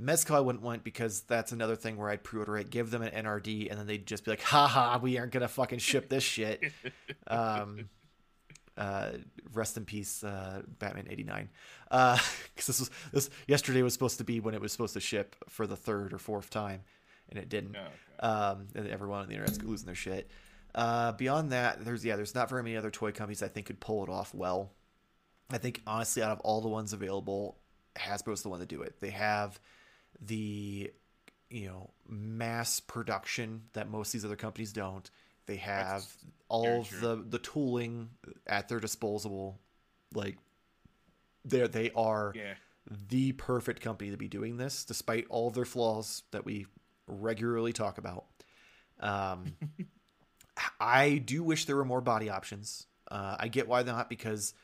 Speaker 1: Mezco I wouldn't want because that's another thing where I'd pre-order it, give them an NRD, and then they'd just be like, "Ha we aren't gonna fucking ship this shit." um, uh, rest in peace, uh, Batman '89. Because this was this yesterday was supposed to be when it was supposed to ship for the third or fourth time, and it didn't.
Speaker 2: Oh, okay.
Speaker 1: Um, and everyone on the internet's losing their shit. Uh, beyond that, there's yeah, there's not very many other toy companies I think could pull it off well. I think honestly, out of all the ones available, Hasbro's the one to do it. They have the you know mass production that most of these other companies don't. They have
Speaker 2: That's
Speaker 1: all of the the tooling at their disposal. Like they they are
Speaker 2: Yeah.
Speaker 1: the perfect company to be doing this, despite all of their flaws that we regularly talk about. Um, I do wish there were more body options. Uh, I get why not because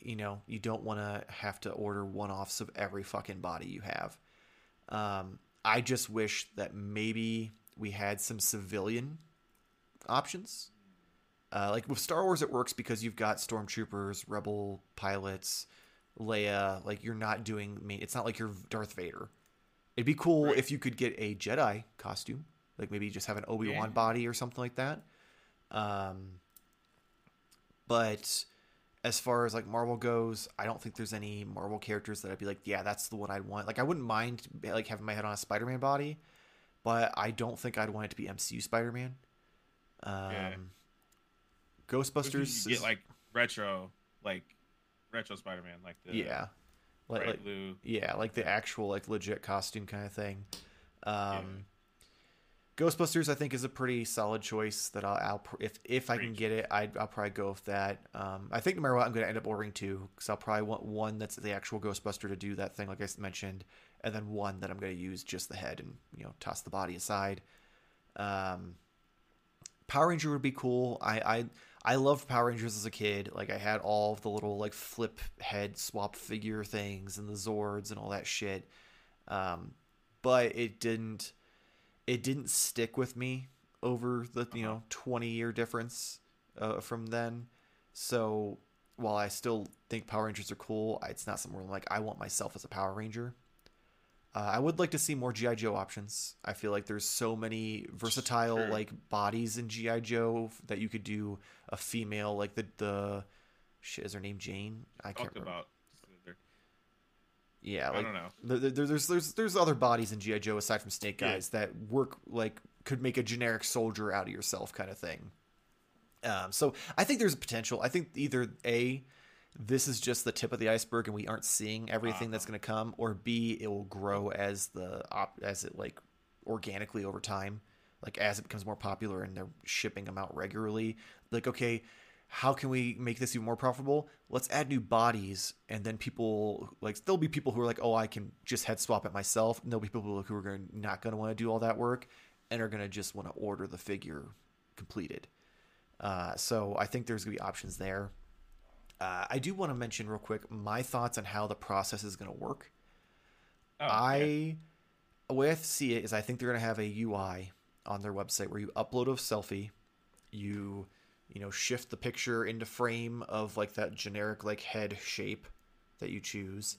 Speaker 1: you know you don't want to have to order one-offs of every fucking body you have. Um, I just wish that maybe we had some civilian options. Uh, like with Star Wars, it works because you've got stormtroopers, rebel pilots, Leia. Like you're not doing. It's not like you're Darth Vader. It'd be cool
Speaker 2: Right.
Speaker 1: if you could get a Jedi costume, like maybe just have an Obi Wan
Speaker 2: Yeah.
Speaker 1: body or something like that. Um, but as far as like Marvel goes, I don't think there's any Marvel characters that I'd be like, yeah, that's the one I'd want. Like I wouldn't mind like having my head on a Spider-Man body, but I don't think I'd want it to be MCU Spider-Man. Um,
Speaker 2: Yeah.
Speaker 1: Ghostbusters
Speaker 2: get like retro, like retro Spider-Man, like the
Speaker 1: yeah, like, like
Speaker 2: blue.
Speaker 1: yeah, like the actual like legit costume kind of thing. Um, Ghostbusters, I think, is a pretty solid choice. That I'll, I'll if if I can get it, I'd, I'll probably go with that. Um, I think no matter what, I'm going to end up ordering two because I'll probably want one that's the actual Ghostbuster to do that thing, like I mentioned, and then one that I'm going to use just the head and you know toss the body aside. Um, Power Ranger would be cool. I I I loved Power Rangers as a kid. Like I had all of the little like flip head swap figure things and the Zords and all that shit. Um, but it didn't it didn't stick with me over the you know 20 year difference uh, from then. So while I still think Power Rangers are cool, it's not something where I'm like I want myself as a Power Ranger. Uh, I would like to see more GI Joe options. I feel like there's so many versatile
Speaker 2: Sure.
Speaker 1: like bodies in GI Joe that you could do a female like the the shit is her name Jane? I can't remember.
Speaker 2: about.
Speaker 1: Yeah,
Speaker 2: I don't know.
Speaker 1: there, there- there's there's there's other bodies in GI Joe aside from Snake
Speaker 2: Yeah.
Speaker 1: Eyes that work like could make a generic soldier out of yourself kind of thing. Um, so I think there's a potential. I think either a this is just the tip of the iceberg and we aren't seeing everything that's
Speaker 2: Uh-huh.
Speaker 1: going to come, or b it will grow as the op- as it like organically over time, like as it becomes more popular and they're shipping them out regularly. Like okay, how can we make this even more profitable? Let's add new bodies, and then people like there'll be people who are like, oh, I can just head swap it myself. And there'll be people who are going not going to want to do all that work and are going to just want to order the figure completed. Uh, so I think there's going to be options there. Uh, I do want to mention real quick my thoughts on how the process is going to work.
Speaker 2: Oh.
Speaker 1: I, the way I see it is, I think they're going to have a UI on their website where you upload a selfie, you you know shift the picture into frame of like that generic like head shape that you choose,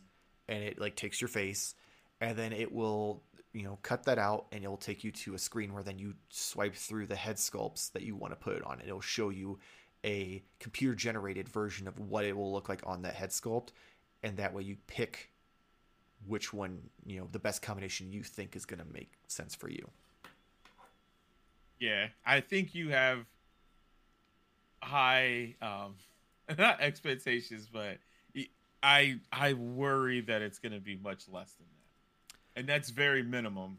Speaker 1: and it like takes your face, and then it will you know cut that out and it will take you to a screen where then you swipe through the head sculpts that you want to put it on and it'll show you a computer generated version of what it will look like on that head sculpt. And that way you pick which one you know the best combination you think is going to make sense for you.
Speaker 2: Yeah i think you have high um not expectations but i i worry that it's going to be much less than that. And that's very minimum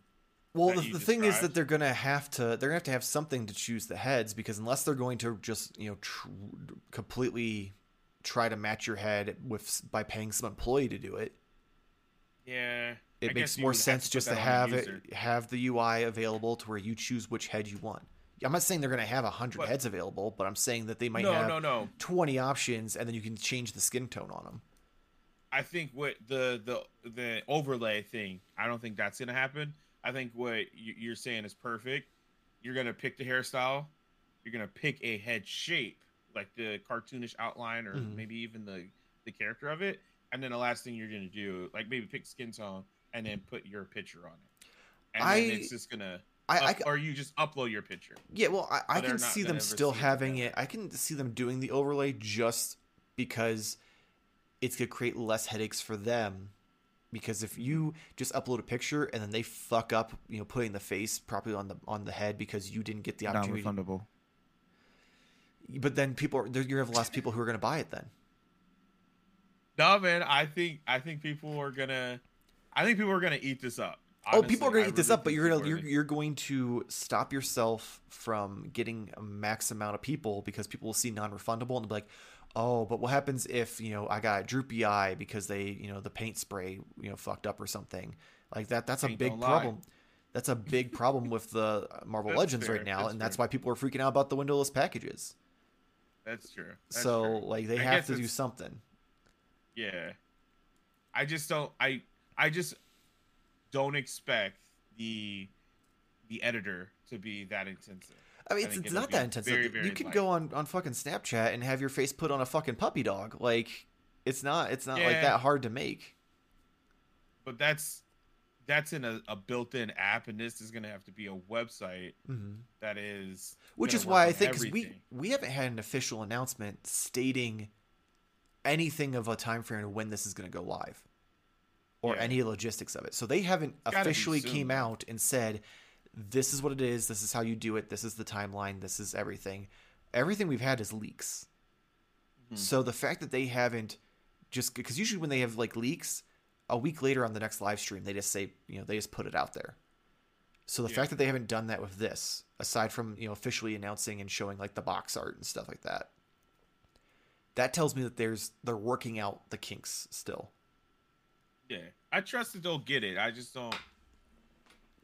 Speaker 1: well, the, the thing is that they're gonna have to they're gonna have to have something to choose the heads because unless they're going to just you know tr- completely try to match your head with by paying some employee to do it.
Speaker 2: Yeah,
Speaker 1: it I makes more sense to just to have it have the UI available to where you choose which head you want. I'm not saying they're going to have hundred heads available, but I'm saying that they might
Speaker 2: no,
Speaker 1: have
Speaker 2: no, no.
Speaker 1: 20 options, and then you can change the skin tone on them.
Speaker 2: I think what the the the overlay thing, I don't think that's going to happen. I think what you're saying is perfect. You're gonna pick the hairstyle. You're gonna pick a head shape, like the cartoonish outline, or mm-hmm. maybe even the the character of it. And then the last thing you're gonna do, like maybe pick skin tone, and then put your picture on it. And I, then it's just gonna. I, up, I, or you just upload your picture.
Speaker 1: Yeah, well, I, I can see them still having it. I can see them doing the overlay just because it's gonna create less headaches for them because if you just upload a picture and then they fuck up, you know, putting the face properly on the on the head because you didn't get the opportunity.
Speaker 3: Non-refundable.
Speaker 1: But then people are you're gonna have less people who are gonna buy it then.
Speaker 2: No man, I think I think people are gonna I think people are gonna eat this up.
Speaker 1: Honestly, oh, people are gonna I eat this up, but you're gonna you're, you're going to stop yourself from getting a max amount of people because people will see non-refundable and be like, oh, but what happens if you know I got a droopy eye because they you know the paint spray you know fucked up or something like that? That's paint a big problem. Lie. That's a big problem with the uh, Marvel that's Legends fair. right now, that's and that's why people are freaking out about the windowless packages.
Speaker 2: That's true. That's
Speaker 1: so
Speaker 2: true.
Speaker 1: like they I have to do something.
Speaker 2: Yeah, I just don't. I I just don't expect the the editor to be that intensive.
Speaker 1: I mean, it's, it's not that intense. Very, very you can light. go on on fucking Snapchat and have your face put on a fucking puppy dog. Like, it's not it's not yeah. like that hard to make.
Speaker 2: But that's that's in a, a built-in app, and this is going to have to be a website
Speaker 1: mm-hmm.
Speaker 2: that is.
Speaker 1: Which is why I think because we we haven't had an official announcement stating anything of a time frame of when this is going to go live, or yeah. any logistics of it. So they haven't officially came out and said this is what it is. This is how you do it. This is the timeline. This is everything. Everything we've had is leaks. Mm-hmm. So the fact that they haven't just because usually when they have like leaks, a week later on the next live stream, they just say, you know, they just put it out there. So the yeah. fact that they haven't done that with this, aside from, you know, officially announcing and showing like the box art and stuff like that, that tells me that there's they're working out the kinks still.
Speaker 2: Yeah. I trust that they'll get it. I just don't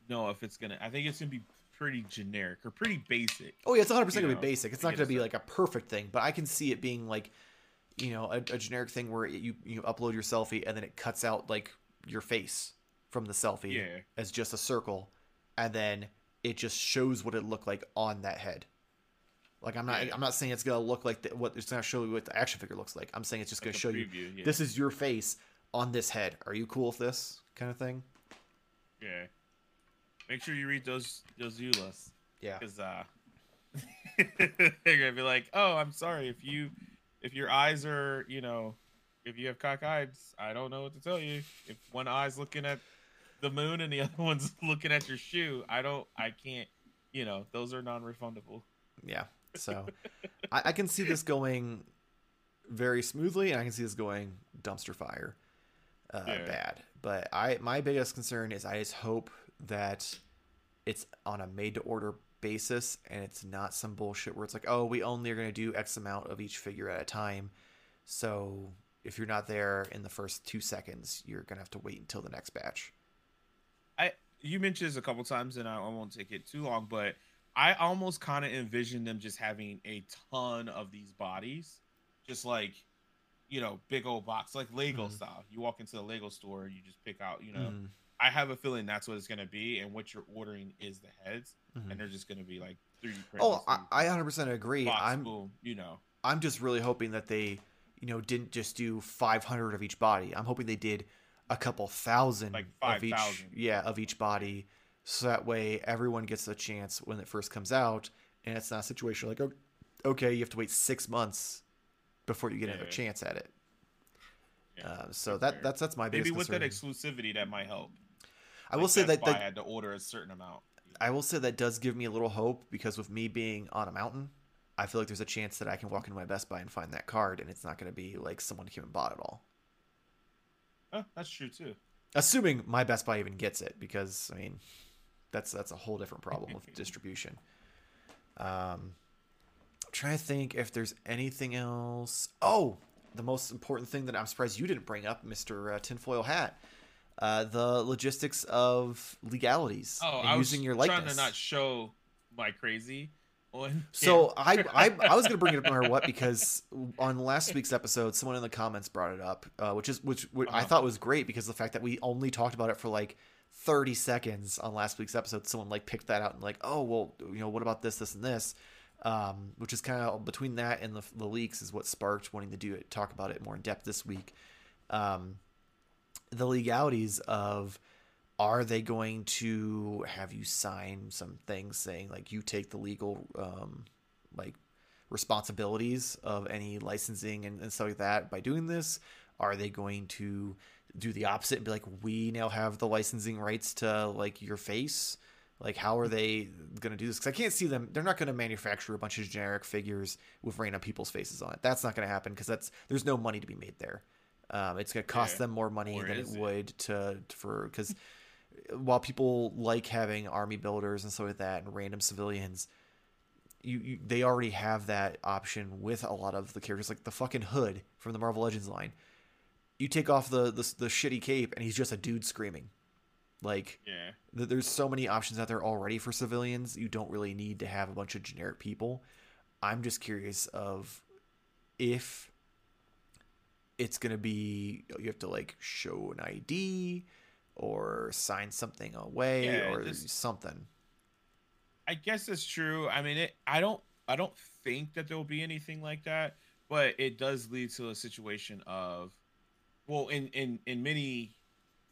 Speaker 2: know if it's gonna. I think it's gonna be pretty generic or pretty basic.
Speaker 1: Oh yeah, it's 100 percent gonna be basic. It's not gonna be like a perfect thing, but I can see it being like, you know, a, a generic thing where you you upload your selfie and then it cuts out like your face from the selfie
Speaker 2: yeah.
Speaker 1: as just a circle, and then it just shows what it looked like on that head. Like I'm not, yeah. I'm not saying it's gonna look like the, what it's gonna show you what the action figure looks like. I'm saying it's just like gonna show preview, you yeah. this is your face on this head. Are you cool with this kind of thing?
Speaker 2: Yeah. Make sure you read those those EULAs.
Speaker 1: Yeah.
Speaker 2: Because uh, they're gonna be like, oh, I'm sorry if you if your eyes are you know if you have cock eyes, I don't know what to tell you. If one eye's looking at the moon and the other one's looking at your shoe, I don't, I can't, you know, those are non-refundable.
Speaker 1: Yeah. So I, I, can see this going very smoothly, and I can see this going dumpster fire, uh, yeah. bad. But I, my biggest concern is I just hope that it's on a made to order basis and it's not some bullshit where it's like, oh, we only are going to do X amount of each figure at a time. So if you're not there in the first two seconds, you're going to have to wait until the next batch.
Speaker 2: I you mentioned this a couple times, and I, won't take it too long, but I almost kind of envision them just having a ton of these bodies, just like you know, big old box, like Lego mm-hmm. style. You walk into the Lego store, you just pick out, you know, mm-hmm I have a feeling that's what it's gonna be, and what you're ordering is the heads,
Speaker 1: Mhm.
Speaker 2: and they're just gonna be like 3D printed.
Speaker 1: Oh, I, I 100% agree.
Speaker 2: box,
Speaker 1: I'm
Speaker 2: boom, you know.
Speaker 1: I'm just really hoping that they, you know, didn't just do 500 of each body. I'm hoping they did a couple thousand
Speaker 2: Like
Speaker 1: of each
Speaker 2: 5,000.
Speaker 1: yeah, of each body so that way everyone gets a chance when it first comes out and it's not a situation like okay, you have to wait 6 months before you get another
Speaker 2: Yeah.
Speaker 1: chance at it.
Speaker 2: Yeah,
Speaker 1: Uh, so
Speaker 2: that's
Speaker 1: that
Speaker 2: fair.
Speaker 1: that's that's my
Speaker 2: maybe with that exclusivity that might help.
Speaker 1: I will
Speaker 2: Like,
Speaker 1: say
Speaker 2: Best
Speaker 1: that,
Speaker 2: Buy
Speaker 1: that
Speaker 2: had to order a certain amount.
Speaker 1: I will say that does give me a little hope because with me being on a mountain, I feel like there's a chance that I can walk into my Best Buy and find that card and it's not going to be like someone came and bought it all.
Speaker 2: Oh, that's true too.
Speaker 1: assuming my Best Buy even gets it, because I mean, that's that's a whole different problem with distribution. Um, I'm trying to think if there's anything else. Oh, the most important thing that I'm surprised you didn't bring up, Mister uh, Tinfoil Hat, uh, the logistics of legalities
Speaker 2: Oh, I was
Speaker 1: using your
Speaker 2: trying
Speaker 1: likeness.
Speaker 2: to not show my crazy.
Speaker 1: So. I, I I was gonna bring it up no matter what because on last week's episode, someone in the comments brought it up, uh, which is which, which I
Speaker 2: Uh-huh.
Speaker 1: thought was great because the fact that we only talked about it for like thirty seconds on last week's episode, someone like picked that out and like, oh well, you know, what about this, this, and this, um, which is kind of between that and the, the leaks is what sparked wanting to do it, talk about it more in depth this week. Um, the legalities of are they going to have you sign some things saying like you take the legal um like responsibilities of any licensing and, and stuff like that by doing this? Are they going to do the opposite and be like we now have the licensing rights to like your face? Like how are they going to do this? Because i can't see them they're not going to manufacture a bunch of generic figures with random people's faces on it. That's not going to happen because that's there's no money to be made there um, it's going to cost
Speaker 2: Yeah.
Speaker 1: them more money
Speaker 2: Or
Speaker 1: than it
Speaker 2: is it?
Speaker 1: would to for because while people like having army builders and stuff like that and random civilians you, you they already have that option with a lot of the characters like the fucking hood from the marvel legends line you take off the the, the shitty cape and he's just a dude screaming like
Speaker 2: yeah,
Speaker 1: th- there's so many options out there already for civilians you don't really need to have a bunch of generic people i'm just curious of if it's going to be you have to like show an id or sign something away
Speaker 2: Yeah,
Speaker 1: or something
Speaker 2: I guess that's true. I mean, it. I don't. I don't think that there will be anything like that, but it does lead to a situation of, well, in in in many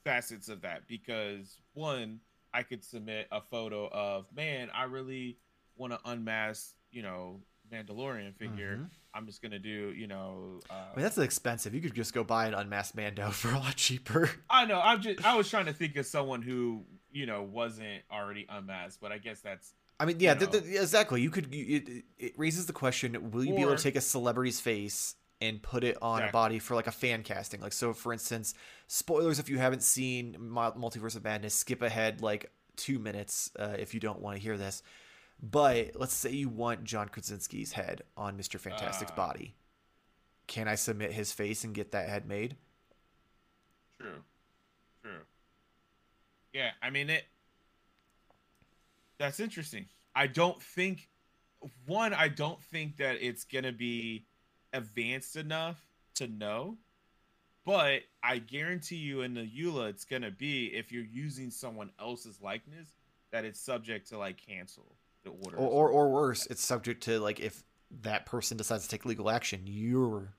Speaker 2: facets of that because one, I could submit a photo of man, I really want to unmask, you know, Mandalorian figure.
Speaker 1: Mhm.
Speaker 2: I'm just gonna do, you know. Uh,
Speaker 1: I mean, that's expensive. You could just go buy an unmasked Mando for a lot cheaper.
Speaker 2: I know. I'm just. I was trying to think of someone who you know wasn't already unmasked, but I guess that's
Speaker 1: I mean, yeah,
Speaker 2: You
Speaker 1: th- th- exactly. You could. you- It, it raises the question: Will you be able to take a celebrity's face and put it on a body for like a fan casting? Like, so for instance, spoilers if you haven't seen Multiverse of Madness, skip ahead like two minutes uh, if you don't want to hear this. But let's say you want John Krasinski's head on Mister Fantastic's
Speaker 2: Ah.
Speaker 1: body. Can I submit his face and get that head made?
Speaker 2: True. True. Yeah, I mean it That's interesting. I don't think one, I don't think that it's gonna be advanced enough to know. But I guarantee you in the EULA it's gonna be if you're using someone else's likeness that it's subject to like cancel the order.
Speaker 1: Or, or or worse, it's subject to like if that person decides to take legal action, you're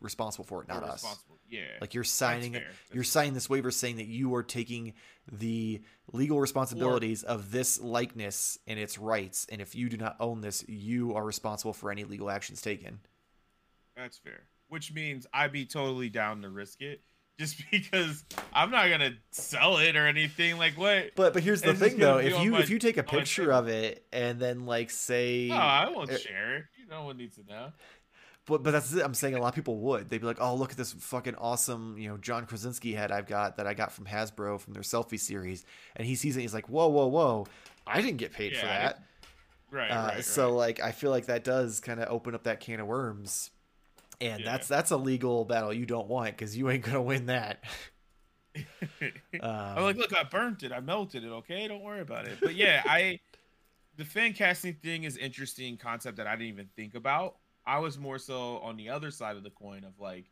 Speaker 1: responsible for it, not us.
Speaker 2: Yeah.
Speaker 1: Like you're signing you're signing this waiver saying that you are taking the legal responsibilities of this likeness and its rights, and if you do not own this, you are responsible for any legal actions taken.
Speaker 2: That's fair. Which means I'd be totally down to risk it. Just because I'm not gonna sell it or anything. Like what?
Speaker 1: But but here's the
Speaker 2: It's
Speaker 1: thing though, if you
Speaker 2: my-
Speaker 1: if you take a picture of it and then like say
Speaker 2: No, I won't share it. You no one needs to know.
Speaker 1: But but that's it. I'm saying a lot of people would. They'd be like, "Oh, look at this fucking awesome, you know, John Krasinski head I've got that I got from Hasbro from their selfie series." And he sees it, he's like, "Whoa, whoa, whoa! I didn't get paid for
Speaker 2: Yeah, I
Speaker 1: that."
Speaker 2: Right.
Speaker 1: uh,
Speaker 2: right,
Speaker 1: so
Speaker 2: right.
Speaker 1: like, I feel like that does kind of open up that can of worms, and
Speaker 2: Yeah.
Speaker 1: that's that's a legal battle you don't want because you ain't gonna win that.
Speaker 2: I'm
Speaker 1: Um,
Speaker 2: like, look, I burnt it. I melted it. Okay, don't worry about it. But yeah, I the fan casting thing is interesting concept that I didn't even think about. I was more so on the other side of the coin of like,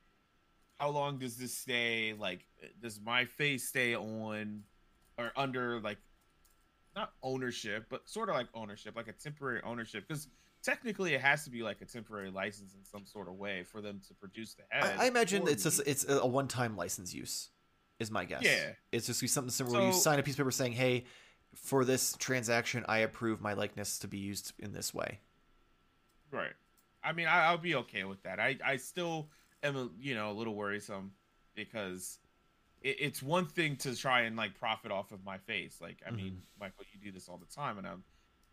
Speaker 2: how long does this stay? Like, does my face stay on or under like not ownership, but sort of like ownership, like a temporary ownership, because technically it has to be like a temporary license in some sort of way for them to produce the head.
Speaker 1: I, I imagine it's just it's a one-time license use, is my guess.
Speaker 2: Yeah.
Speaker 1: it's just be something similar where you sign a piece of paper saying, "Hey, for this transaction, I approve my likeness to be used in this way."
Speaker 2: Right. I mean, I, I'll be okay with that. I, I still am, you know, a little worrisome because it, it's one thing to try and like profit off of my face. Like, I mean, mm-hmm. Michael, you do this all the time, and I'm,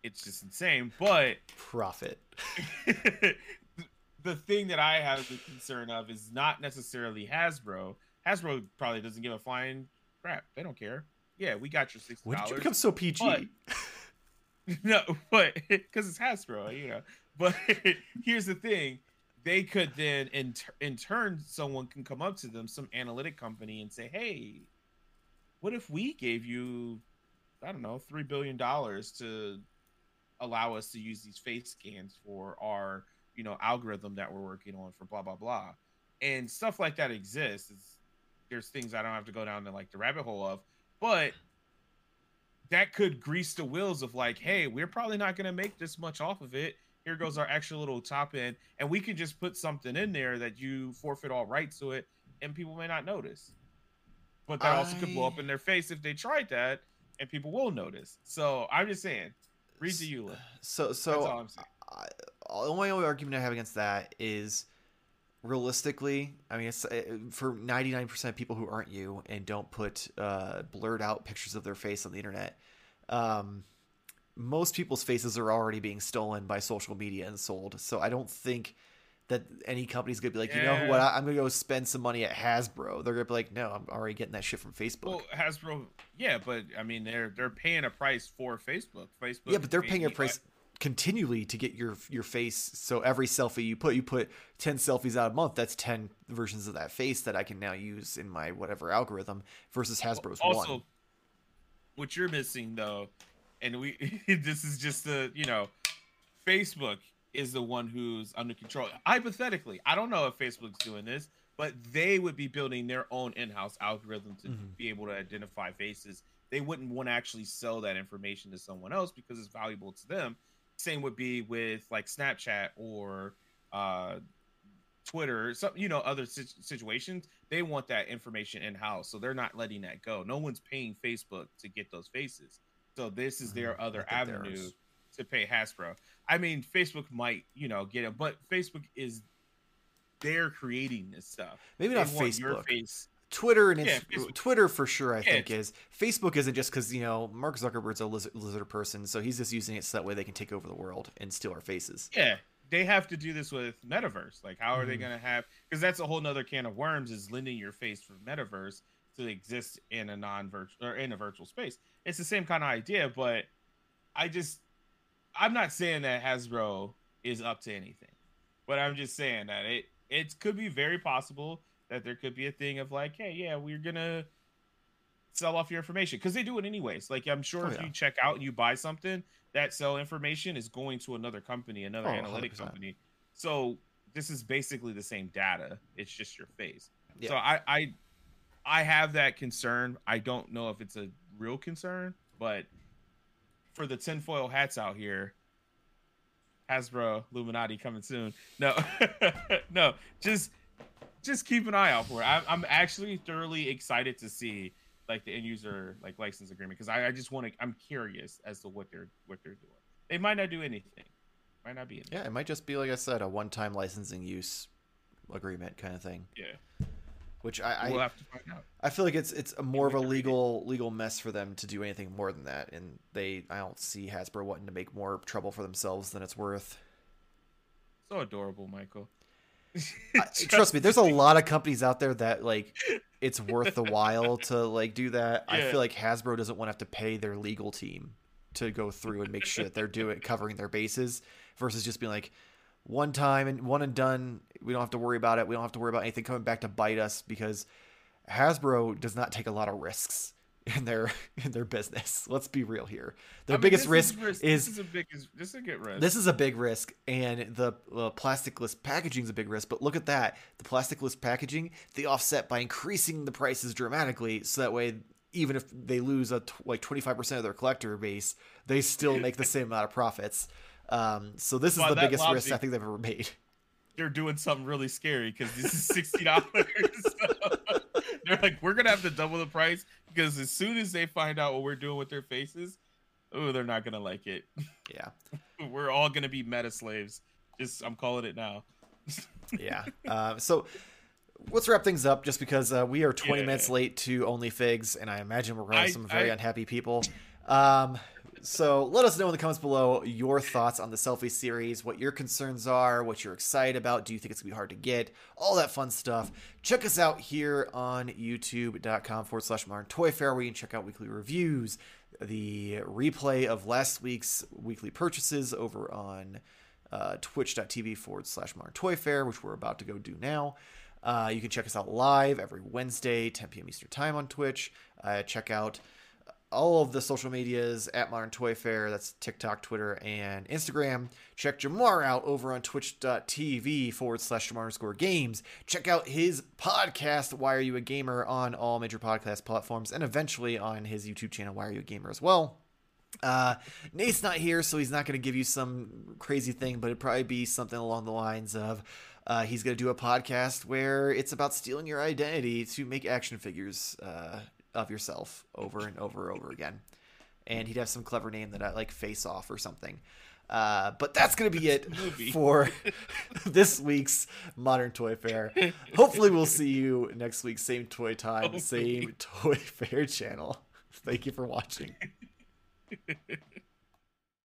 Speaker 2: it's just insane. But
Speaker 1: Profit.
Speaker 2: the thing that I have the concern of is not necessarily Hasbro. Hasbro probably doesn't give a flying crap. They don't care. Yeah, we got your sixty
Speaker 1: When did you become so PG?
Speaker 2: But- no, but because it's Hasbro, you know. But here's the thing: they could then, in in turn, someone can come up to them, some analytic company, and say, "Hey, what if we gave you, I don't know, three billion dollars to allow us to use these face scans for our, you know, algorithm that we're working on for blah blah blah," and stuff like that exists. It's, there's things I don't have to go down to like the rabbit hole of, but that could grease the wheels of like, hey, we're probably not going to make this much off of it. Here goes our extra little top end, and we can just put something in there that you forfeit all rights to it, and people may not notice. But that also could blow up in their face if they tried that, and people will notice. So I'm just saying, read the EULA.
Speaker 1: So
Speaker 2: That's
Speaker 1: so
Speaker 2: all I'm saying.
Speaker 1: I, the only only argument I have against that is realistically, I mean, it's uh, for ninety nine percent of people who aren't you and don't put uh, blurred out pictures of their face on the internet. Um, most people's faces are already being stolen by social media and sold. So I don't think that any company's gonna be like, you know what, I- I'm gonna go spend some money at Hasbro. They're gonna be like, no, I'm already getting that shit from Facebook.
Speaker 2: Well, Hasbro, yeah, but I mean, they're they're paying a price for Facebook. Facebook,
Speaker 1: yeah, but they're paying a price continually to get your your face. So every selfie you put, you put ten selfies out a month. That's ten versions of that face that I can now use in my whatever algorithm. Versus Hasbro's
Speaker 2: also,
Speaker 1: one.
Speaker 2: what you're missing though, and we this is just the you know, Facebook is the one who's under control. Hypothetically, I don't know if Facebook's doing this, but they would be building their own in-house algorithm to
Speaker 1: Mhm.
Speaker 2: be able to identify faces. They wouldn't want to actually sell that information to someone else because it's valuable to them. Same would be with like Snapchat or uh Twitter, some you know other sit- situations, they want that information in house, so they're not letting that go. No one's paying Facebook to get those faces, so this is their
Speaker 1: Mhm,
Speaker 2: other avenue to pay Hasbro. I mean, Facebook might you know get it, but Facebook is they're creating this stuff.
Speaker 1: Maybe
Speaker 2: They
Speaker 1: not Facebook.
Speaker 2: face.
Speaker 1: Twitter and
Speaker 2: Yeah,
Speaker 1: Twitter for sure. I
Speaker 2: Yeah,
Speaker 1: think is Facebook isn't just because you know Mark Zuckerberg's a lizard, lizard person, so he's just using it so that way they can take over the world and steal our faces.
Speaker 2: Yeah, they have to do this with Metaverse. Like, how are they
Speaker 1: Mhm.
Speaker 2: going to have? Because that's a whole nother can of worms. Is lending your face for Metaverse to exist in a non-virtual or in a virtual space. It's the same kind of idea, but I just, I'm not saying that Hasbro is up to anything, but I'm just saying that it it could be very possible that there could be a thing of like, hey, yeah, we're gonna sell off your information because they do it anyways. Like I'm sure
Speaker 1: Oh,
Speaker 2: if
Speaker 1: yeah.
Speaker 2: you check out and you buy something, that sell information is going to another company, another
Speaker 1: Oh,
Speaker 2: analytic
Speaker 1: 100%.
Speaker 2: company. So this is basically the same data. It's just your face.
Speaker 1: Yeah.
Speaker 2: So I I I have that concern. I don't know if it's a real concern, but for the tinfoil hats out here, Hasbro Illuminati coming soon. No, no, just just keep an eye out for it. I'm, I'm actually thoroughly excited to see like the end user like license agreement because I, I just want to. I'm curious as to what they're what they're doing. They might not do anything. Might not be anything.
Speaker 1: Yeah, it might just be like I said, a one-time licensing use agreement kind of thing.
Speaker 2: Yeah,
Speaker 1: Which I, I
Speaker 2: we'll have to find out.
Speaker 1: I feel like it's it's a more of a
Speaker 2: we can read it.
Speaker 1: legal legal mess for them to do anything more than that, and they I don't see Hasbro wanting to make more trouble for themselves than it's worth.
Speaker 2: So adorable, Michael.
Speaker 1: I, trust me, there's a lot of companies out there that like it's worth the while to like do that. I feel like Hasbro doesn't want to have to pay their legal team to go through and make sure that they're doing covering their bases versus just being like one time and one and done. We don't have to worry about it. We don't have to worry about anything coming back to bite us because Hasbro does not take a lot of risks in their in their business. Let's be real here. Their
Speaker 2: I mean,
Speaker 1: biggest
Speaker 2: this
Speaker 1: risk,
Speaker 2: This
Speaker 1: is
Speaker 2: is a big. This is a good risk.
Speaker 1: this is a big risk, and the uh, plasticless packaging is a big risk. But look at that: the plasticless packaging they offset by increasing the prices dramatically, so that way even if they lose a t- like 25% of their collector base, they still make the same amount of profits. Um, so this is the biggest risk I think they've ever made.
Speaker 2: they're doing something really scary because this is sixty dollars. they're like, we're gonna have to double the price because as soon as they find out what we're doing with their faces, oh, they're not gonna like it.
Speaker 1: Yeah.
Speaker 2: We're all gonna be meta slaves. Just I'm calling it now.
Speaker 1: yeah. Uh, so let's wrap things up just because uh, we are 20
Speaker 2: Yeah.
Speaker 1: minutes late to Only Figs, and I imagine we're going to have some very
Speaker 2: I-
Speaker 1: unhappy people. Um, so let us know in the comments below your thoughts on the selfie series, what your concerns are, what you're excited about. Do you think it's to be hard to get? All that fun stuff. Check us out here on youtube.com forward slash modern toy fair where you can check out weekly reviews, the replay of last week's weekly purchases over on uh, twitch.tv forward slash modern toy fair, which we're about to go do now. Uh, you can check us out live every Wednesday, 10 p.m. Eastern Time on Twitch. Uh, check out all of the social medias at Modern Toy Fair. That's TikTok, Twitter, and Instagram. Check Jamar out over on twitch.tv forward slash Jamar underscore games. Check out his podcast, Why Are You a Gamer, on all major podcast platforms, and eventually on his YouTube channel, Why Are You a Gamer, as well. Uh, Nate's not here, so he's not going to give you some crazy thing, but it'd probably be something along the lines of uh, he's going to do a podcast where it's about stealing your identity to make action figures uh, of yourself over and over and over again. And he'd have some clever name that I like Face Off or something. Uh, but that's going to be it for this week's Modern Toy Fair. Hopefully, we'll see you next week. Same toy time,
Speaker 2: Hopefully.
Speaker 1: same Toy Fair channel. Thank you for watching.